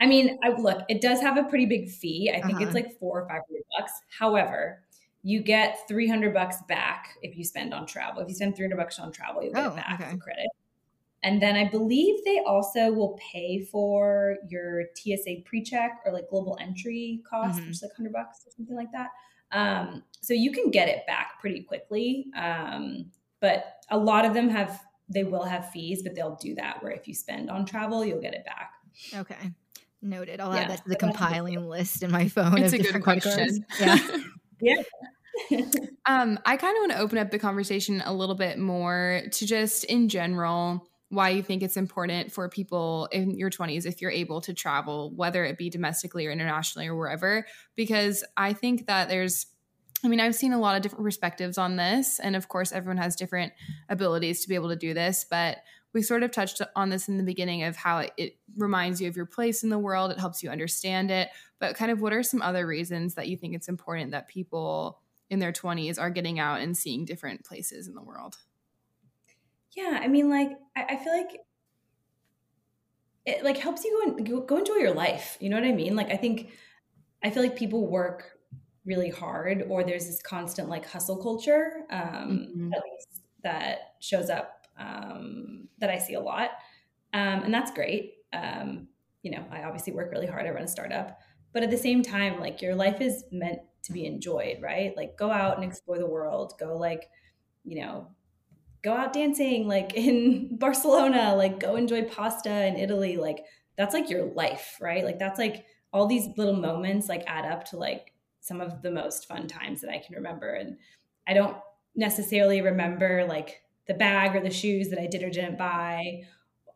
I mean, I, look, it does have a pretty big fee. I think uh-huh. it's like four or five hundred bucks. However, you get 300 bucks back if you spend on travel. If you spend 300 bucks on travel, you'll get oh, it back okay. credit. And then I believe they also will pay for your TSA pre-check or like global entry cost, mm-hmm. which is like 100 bucks or something like that. Um, so you can get it back pretty quickly. Um, but a lot of them have, they will have fees, but they'll do that where if you spend on travel, you'll get it back. Okay. Noted. I'll yeah, add that to the compiling list in my phone. It's a good question. Yeah. yeah. um, I kind of want to open up the conversation a little bit more to just in general why you think it's important for people in your 20s if you're able to travel whether it be domestically or internationally or wherever because i think that there's i mean i've seen a lot of different perspectives on this and of course everyone has different abilities to be able to do this but we sort of touched on this in the beginning of how it, it reminds you of your place in the world it helps you understand it but kind of what are some other reasons that you think it's important that people in their 20s are getting out and seeing different places in the world yeah, I mean, like I, I feel like it like helps you go, and, go go enjoy your life. You know what I mean? Like I think I feel like people work really hard, or there's this constant like hustle culture, um, mm-hmm. at least that shows up um, that I see a lot, um, and that's great. Um, you know, I obviously work really hard. I run a startup, but at the same time, like your life is meant to be enjoyed, right? Like go out and explore the world. Go like, you know, go out dancing like in Barcelona, like go enjoy pasta in Italy. Like that's like your life, right? Like that's like all these little moments like add up to like some of the most fun times that I can remember. And I don't necessarily remember like the bag or the shoes that I did or didn't buy.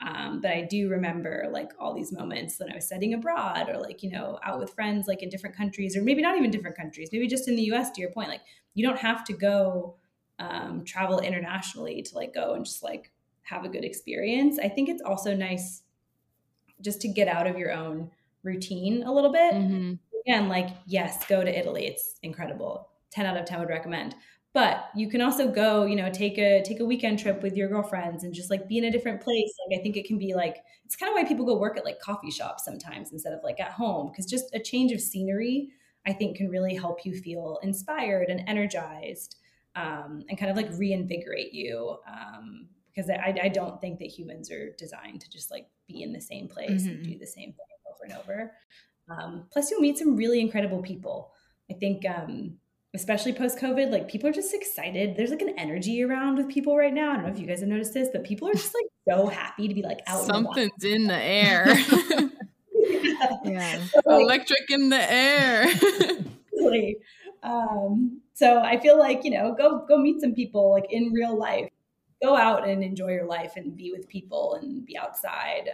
Um, but I do remember like all these moments when I was studying abroad or like, you know, out with friends like in different countries or maybe not even different countries, maybe just in the US to your point. Like you don't have to go um, travel internationally to like go and just like have a good experience. I think it's also nice just to get out of your own routine a little bit. Mm-hmm. Again, like, yes, go to Italy. It's incredible. 10 out of 10 would recommend. But you can also go, you know, take a take a weekend trip with your girlfriends and just like be in a different place. Like I think it can be like it's kind of why people go work at like coffee shops sometimes instead of like at home because just a change of scenery I think can really help you feel inspired and energized um, and kind of like reinvigorate you um, because I, I, don't think that humans are designed to just like be in the same place mm-hmm. and do the same thing over and over. Um, plus, you'll meet some really incredible people. I think, um, especially post COVID, like people are just excited. There's like an energy around with people right now. I don't know if you guys have noticed this, but people are just like so happy to be like out. Something's in the air. yeah. Yeah. Electric in the air. Um, so I feel like you know, go go meet some people like in real life. Go out and enjoy your life and be with people and be outside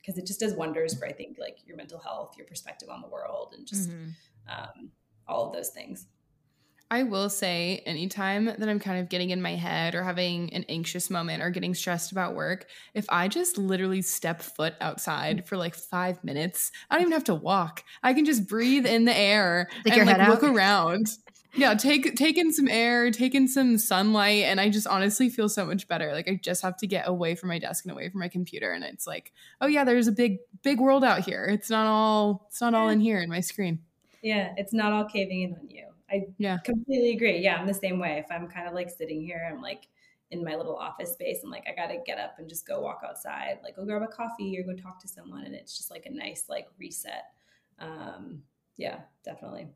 because it just does wonders for I think like your mental health, your perspective on the world, and just Mhm. um, all of those things. I will say, anytime that I'm kind of getting in my head or having an anxious moment or getting stressed about work, if I just literally step foot outside for like five minutes, I don't even have to walk. I can just breathe in the air Stick and like look around. Yeah, take take in some air, take in some sunlight, and I just honestly feel so much better. Like I just have to get away from my desk and away from my computer, and it's like, oh yeah, there's a big big world out here. It's not all it's not all in here in my screen. Yeah, it's not all caving in on you. I Yeah. completely agree. Yeah, I'm the same way. If I'm kind of like sitting here, I'm like in my little office space. I'm like, I gotta get up and just go walk outside, like go grab a coffee or go talk to someone, and it's just like a nice like reset. Um, yeah, definitely.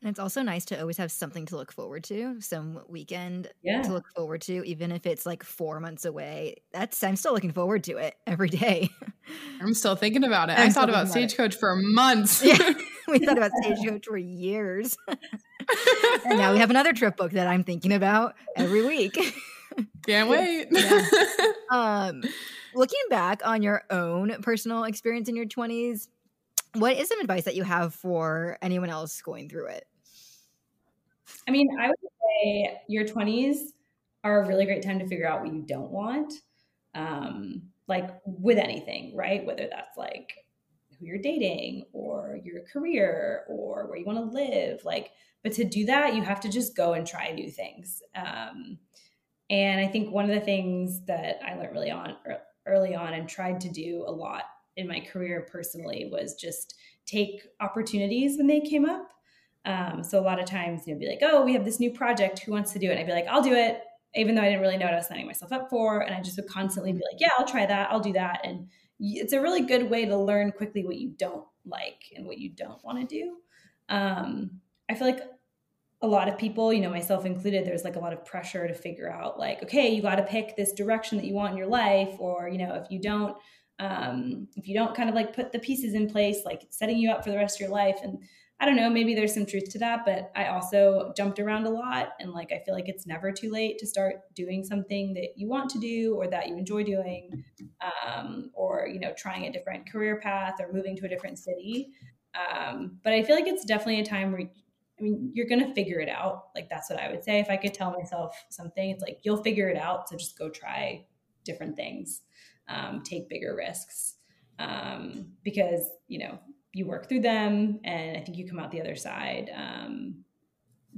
And it's also nice to always have something to look forward to, some weekend Yeah, to look forward to, even if it's like four months away. That's I'm still looking forward to it every day. I'm still thinking about it. I'm I thought about thinking about. Stagecoach for months. yeah, we thought about stagecoach for years, and now we have another trip book that I'm thinking about every week. Can't wait. Yeah. um, looking back on your own personal experience in your 20s, what is some advice that you have for anyone else going through it? I mean, I would say your 20s are a really great time to figure out what you don't want. Um, like with anything, right? Whether that's like who you're dating or your career or where you want to live. Like, but to do that, you have to just go and try new things. Um, and I think one of the things that I learned really on early on and tried to do a lot in my career personally was just take opportunities when they came up. Um, so a lot of times, you know, be like, oh, we have this new project. Who wants to do it? And I'd be like, I'll do it, even though I didn't really know what I was signing myself up for. And I just would constantly be like, yeah, I'll try that. I'll do that. And it's a really good way to learn quickly what you don't like and what you don't want to do. Um, I feel like a lot of people, you know, myself included, there's like a lot of pressure to figure out, like, okay, you got to pick this direction that you want in your life, or you know, if you don't, um, if you don't kind of like put the pieces in place, like setting you up for the rest of your life. And I don't know, maybe there's some truth to that, but I also jumped around a lot, and like I feel like it's never too late to start doing something that you want to do or that you enjoy doing, um, or you know, trying a different career path or moving to a different city. Um, but I feel like it's definitely a time where I mean, you're going to figure it out. Like, that's what I would say. If I could tell myself something, it's like, you'll figure it out. So just go try different things, um, take bigger risks. Um, because, you know, you work through them and I think you come out the other side um,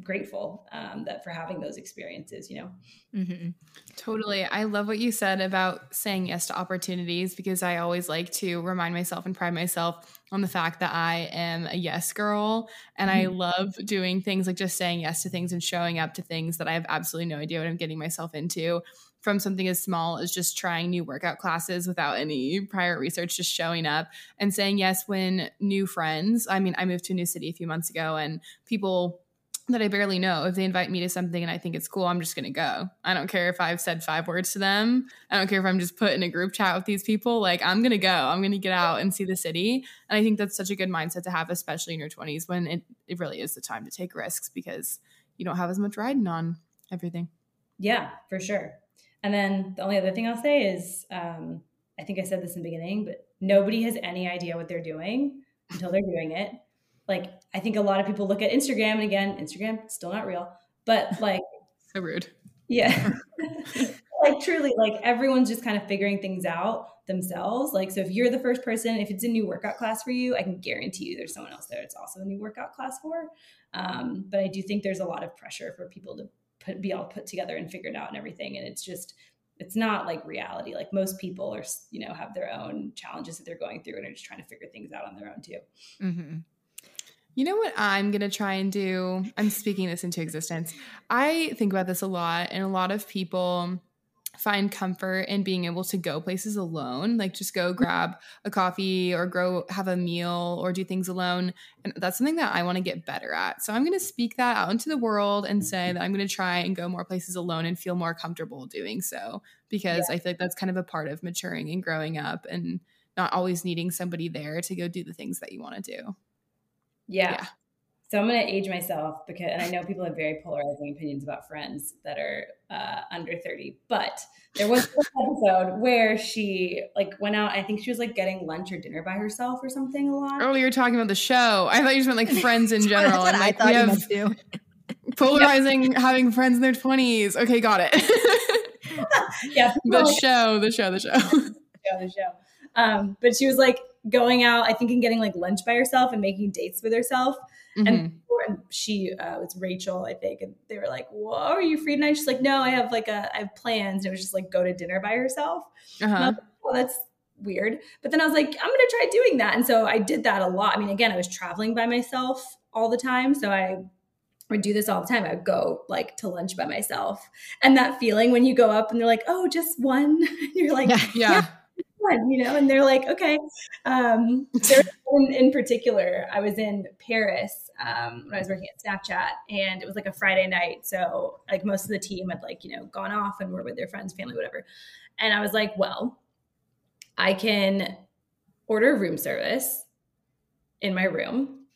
grateful um, that for having those experiences, you know? Mm-hmm. Totally. I love what you said about saying yes to opportunities because I always like to remind myself and pride myself on the fact that I am a yes girl and I love doing things like just saying yes to things and showing up to things that I have absolutely no idea what I'm getting myself into. From something as small as just trying new workout classes without any prior research, just showing up and saying yes when new friends. I mean, I moved to a new city a few months ago and people that I barely know, if they invite me to something and I think it's cool, I'm just going to go. I don't care if I've said five words to them. I don't care if I'm just put in a group chat with these people. Like, I'm going to go. I'm going to get out and see the city. And I think that's such a good mindset to have, especially in your 20s when it, it really is the time to take risks because you don't have as much riding on everything. Yeah, for sure. And then the only other thing I'll say is um, I think I said this in the beginning, but nobody has any idea what they're doing until they're doing it. Like, I think a lot of people look at Instagram, and again, Instagram still not real, but like, So rude. yeah, like truly, like everyone's just kind of figuring things out themselves. Like, so if you're the first person, if it's a new workout class for you, I can guarantee you there's someone else there it's also a new workout class for. Um, but I do think there's a lot of pressure for people to put, be all put together and figured out and everything. And it's just, it's not like reality. Like most people are, you know, have their own challenges that they're going through and are just trying to figure things out on their own too. Mm-hmm. You know what I'm going to try and do? I'm speaking this into existence. I think about this a lot, and a lot of people find comfort in being able to go places alone, like just go grab a coffee or go have a meal or do things alone. And that's something that I want to get better at. So I'm going to speak that out into the world and say that I'm going to try and go more places alone and feel more comfortable doing so because I feel like that's kind of a part of maturing and growing up and not always needing somebody there to go do the things that you want to do. Yeah. Yeah. So I'm going to age myself because, and I know people have very polarizing opinions about friends that are uh, under 30, but there was an episode where she like went out. I think she was like getting lunch or dinner by herself or something a lot. Oh, you were talking about the show. I thought you just meant like friends in general. That's what and I like thought we you have meant to. polarizing having friends in their 20s. Okay, got it. yeah. the show, the show, the show. show, the show. Um, but she was like going out, I think, and getting like lunch by herself and making dates with herself. Mhm. And, and she uh, was Rachel, I think, and they were like, "Whoa, are you free tonight?" She's like, "No, I have like a I have plans." And it was just like go to dinner by herself. Uh-huh. like, well, that's weird. But then I was like, I'm gonna try doing that, and so I did that a lot. I mean, again, I was traveling by myself all the time, so I would do this all the time. I would go like to lunch by myself, and that feeling when you go up and they're like, "Oh, just one," and you're like, Yeah. One, you know, and they're like, okay. Um, was in particular, I was in Paris um, when I was working at Snapchat, and it was like a Friday night. So, like, most of the team had, like, you know, gone off and were with their friends, family, whatever. And I was like, well, I can order room service in my room,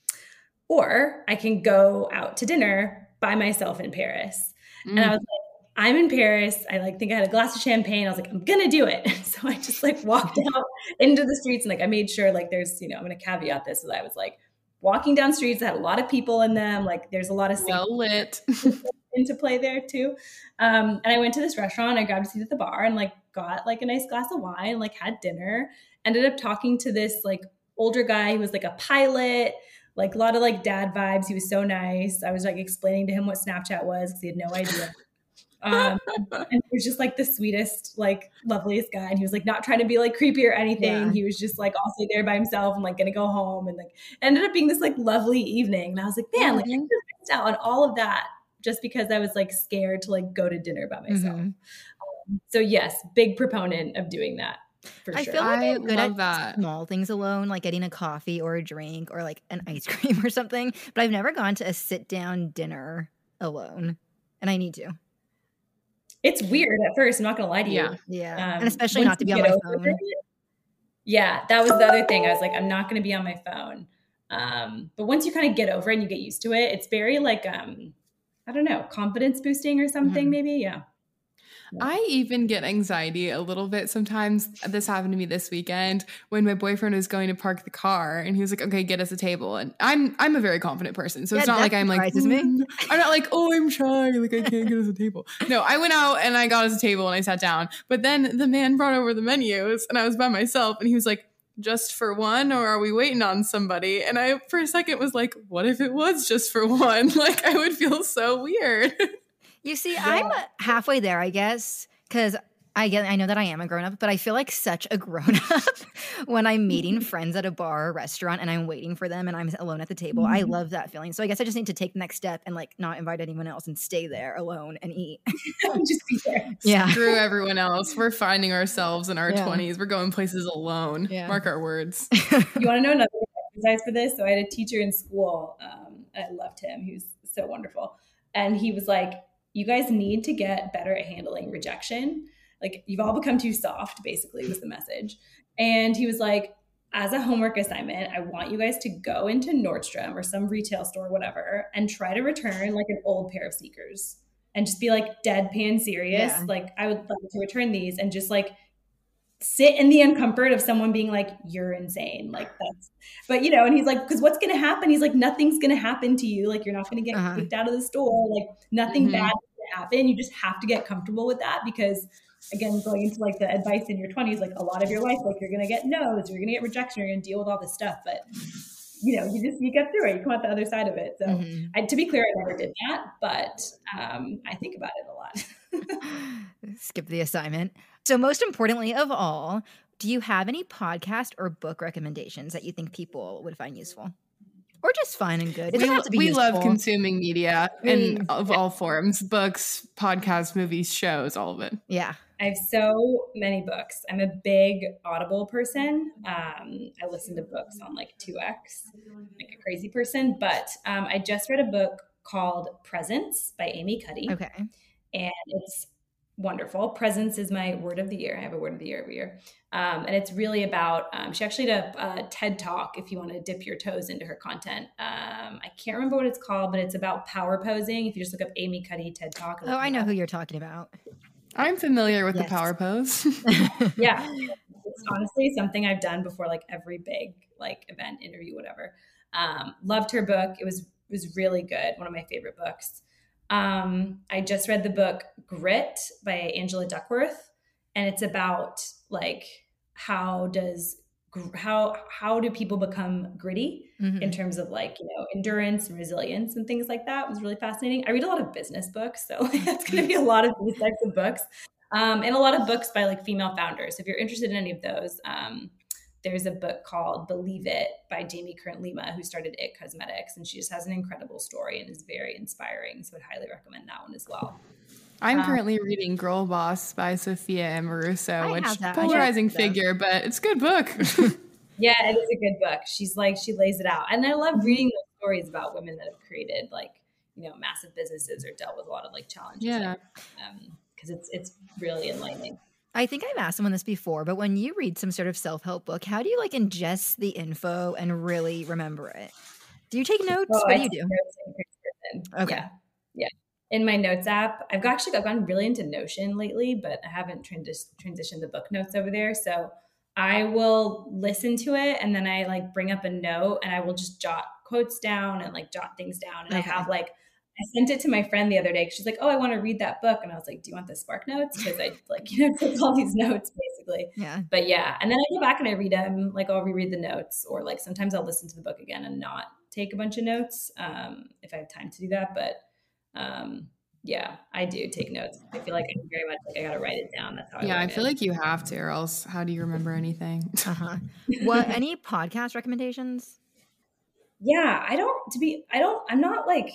or I can go out to dinner by myself in Paris. And I Mm. was like, I'm in Paris. I like think I had a glass of champagne. I was like, I'm gonna do it. So I just like walked out into the streets and like I made sure like there's, you know, I'm gonna caveat this so that I was like walking down streets that had a lot of people in them. Like there's a lot of well lit. into play there too. Um, and I went to this restaurant, I grabbed a seat at the bar and like got like a nice glass of wine, like had dinner, ended up talking to this like older guy who was like a pilot, like a lot of like dad vibes. He was so nice. I was like explaining to him what Snapchat was because he had no idea. Um, and he was just like the sweetest, like loveliest guy. And he was like not trying to be like creepy or anything. Yeah. He was just like also there by himself and like gonna go home and like ended up being this like lovely evening. And I was like, man, like I just missed out on all of that just because I was like scared to like go to dinner by myself. Mhm. Um, so yes, big proponent of doing that for I sure. feel like I I'm good love at that. small things alone, like getting a coffee or a drink or like an ice cream or something. But I've never gone to a sit down dinner alone, and I need to. It's weird at first. I'm not gonna lie to you. Yeah. Yeah, Um, and especially not to be on my phone. it- yeah, that was the other thing. I was like, I'm not going to be on my phone. Um, but once you kind of get over it and you get used to it, it's very like, um, I don't know, confidence boosting or something, Mhm. maybe. Yeah. I even get anxiety a little bit sometimes. This happened to me this weekend when my boyfriend was going to park the car and he was like, "Okay, get us a table." And I'm I'm a very confident person, so it's not like I'm like me. "Mm." I'm not like, "Oh, I'm shy, like I can't get us a table." No, I went out and I got us a table and I sat down. But then the man brought over the menus and I was by myself and he was like, "Just for one, or are we waiting on somebody?" And I for a second was like, "What if it was just for one?" Like I would feel so weird. You see, I'm halfway there, I guess, because I get, I know that I am a grown up, but I feel like such a grown up when I'm meeting friends at a bar or restaurant and I'm waiting for them and I'm alone at the table. I Mhm. love that feeling. So I guess I just need to take the next step and like not invite anyone else and stay there alone and eat. Just be there. Yeah. Screw everyone else. We're finding ourselves in our Yeah. 20s. We're going places alone. Yeah. Mark our words. You want to know another exercise for this? So I had a teacher in school. Um, I loved him. He was so wonderful. And he was like, you guys need to get better at handling rejection. Like you've all become too soft, basically, was the message. And he was like, as a homework assignment, I want you guys to go into Nordstrom or some retail store, whatever, and try to return like an old pair of sneakers and just be like deadpan serious. Yeah. Like, I would like to return these and just like sit in the uncomfort of someone being like, you're insane. Like, that's, but you know, and he's like, because what's going to happen? He's like, nothing's going to happen to you. Like, you're not going to get Uh-huh. kicked out of the store. Like, nothing Mhm. bad is going to happen. You just have to get comfortable with that because again going into like the advice in your 20s like a lot of your life like you're gonna get no's you're gonna get rejection you're gonna deal with all this stuff but you know you just you get through it you come out the other side of it so Mhm. I, to be clear i never did that but um, i think about it a lot Skip the assignment. So, most importantly of all, do you have any podcast or book recommendations that you think people would find useful? Or just fine and good? It We, doesn't have to be we love consuming media We- in of all forms books, podcasts, movies, shows, all of it. Yeah. I have so many books. I'm a big Audible person. Um, I listen to books on like 2x, like a crazy person. But um, I just read a book called Presence by Amy Cuddy. Okay. and it's wonderful. Presence is my word of the year. I have a word of the year every year. Um, and it's really about, um, she actually did a, a, TED talk if you want to dip your toes into her content. Um, I can't remember what it's called, but it's about power posing. If you just look up Amy Cuddy TED talk. Oh, I know who you're talking about. I'm familiar with yes. the power pose. yeah. It's honestly something I've done before, like every big like event, interview, whatever. Um, loved her book. It was, it was really good. One of my favorite books. Um, I just read the book Grit by Angela Duckworth, and it's about like how does how how do people become gritty mm-hmm. in terms of like you know endurance and resilience and things like that it was really fascinating. I read a lot of business books so it's going to be a lot of these types of books. Um, and a lot of books by like female founders. If you're interested in any of those um, there's a book called Believe It by Jamie Kern Lima, who started It Cosmetics. And she just has an incredible story and is very inspiring. So I'd highly recommend that one as well. I'm um, currently reading Girl Boss by Sophia Amoruso, which polarizing figure, but it's a good book. yeah, it is a good book. She's like, she lays it out. And I love reading those stories about women that have created like, you know, massive businesses or dealt with a lot of like challenges. Yeah. Because um, it's, it's really enlightening. I think I've asked someone this before, but when you read some sort of self help book, how do you like ingest the info and really remember it? Do you take notes? Oh, what do you do? Okay. Yeah. yeah. In my notes app, I've actually I've gone really into Notion lately, but I haven't trans- transitioned the book notes over there. So I will listen to it and then I like bring up a note and I will just jot quotes down and like jot things down. And okay. I have like I sent it to my friend the other day. She's like, "Oh, I want to read that book," and I was like, "Do you want the Spark Notes?" Because I like you know took all these notes basically. Yeah. But yeah, and then I go back and I read them. Like I'll reread the notes, or like sometimes I'll listen to the book again and not take a bunch of notes um, if I have time to do that. But um, yeah, I do take notes. I feel like I'm very much like I got to write it down. That's how. Yeah, I, I feel it. like you have to, or else how do you remember anything? uh-huh. What any podcast recommendations? Yeah, I don't. To be, I don't. I'm not like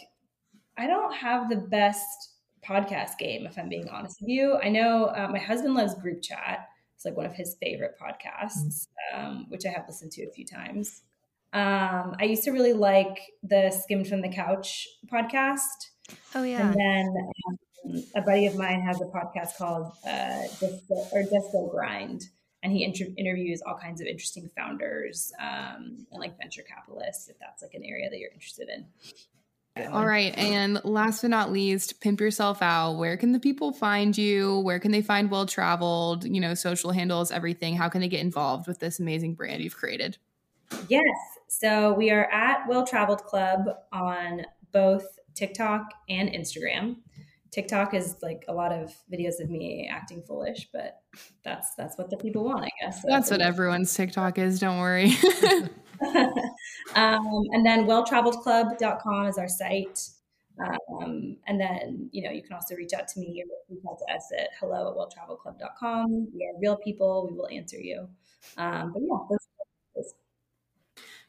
I don't have the best podcast game, if I'm being honest with you. I know uh, my husband loves group chat. It's like one of his favorite podcasts, um, which I have listened to a few times. Um, I used to really like the Skimm'd from the Couch podcast. Oh yeah. And then um, a buddy of mine has a podcast called uh, Disco, or Disco Grind, and he inter- interviews all kinds of interesting founders um, and like venture capitalists, if that's like an area that you're interested in. All right. And last but not least, pimp yourself out. Where can the people find you? Where can they find well traveled, you know, social handles, everything? How can they get involved with this amazing brand you've created? Yes. So we are at Well Traveled Club on both TikTok and Instagram. TikTok is like a lot of videos of me acting foolish, but that's that's what the people want, I guess. So that's what everyone's TikTok is, don't worry. um, and then welltraveledclub.com is our site. Um, and then, you know, you can also reach out to me or reach out to us at hello at welltraveledclub.com. We are real people. We will answer you. Um, but yeah, those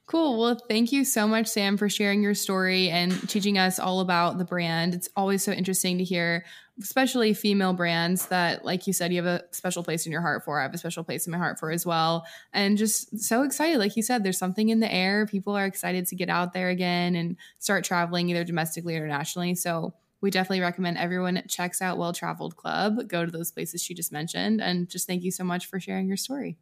Cool. Well, thank you so much, Sam, for sharing your story and teaching us all about the brand. It's always so interesting to hear, especially female brands that, like you said, you have a special place in your heart for. I have a special place in my heart for as well. And just so excited. Like you said, there's something in the air. People are excited to get out there again and start traveling either domestically or internationally. So we definitely recommend everyone checks out Well Traveled Club. Go to those places she just mentioned. And just thank you so much for sharing your story.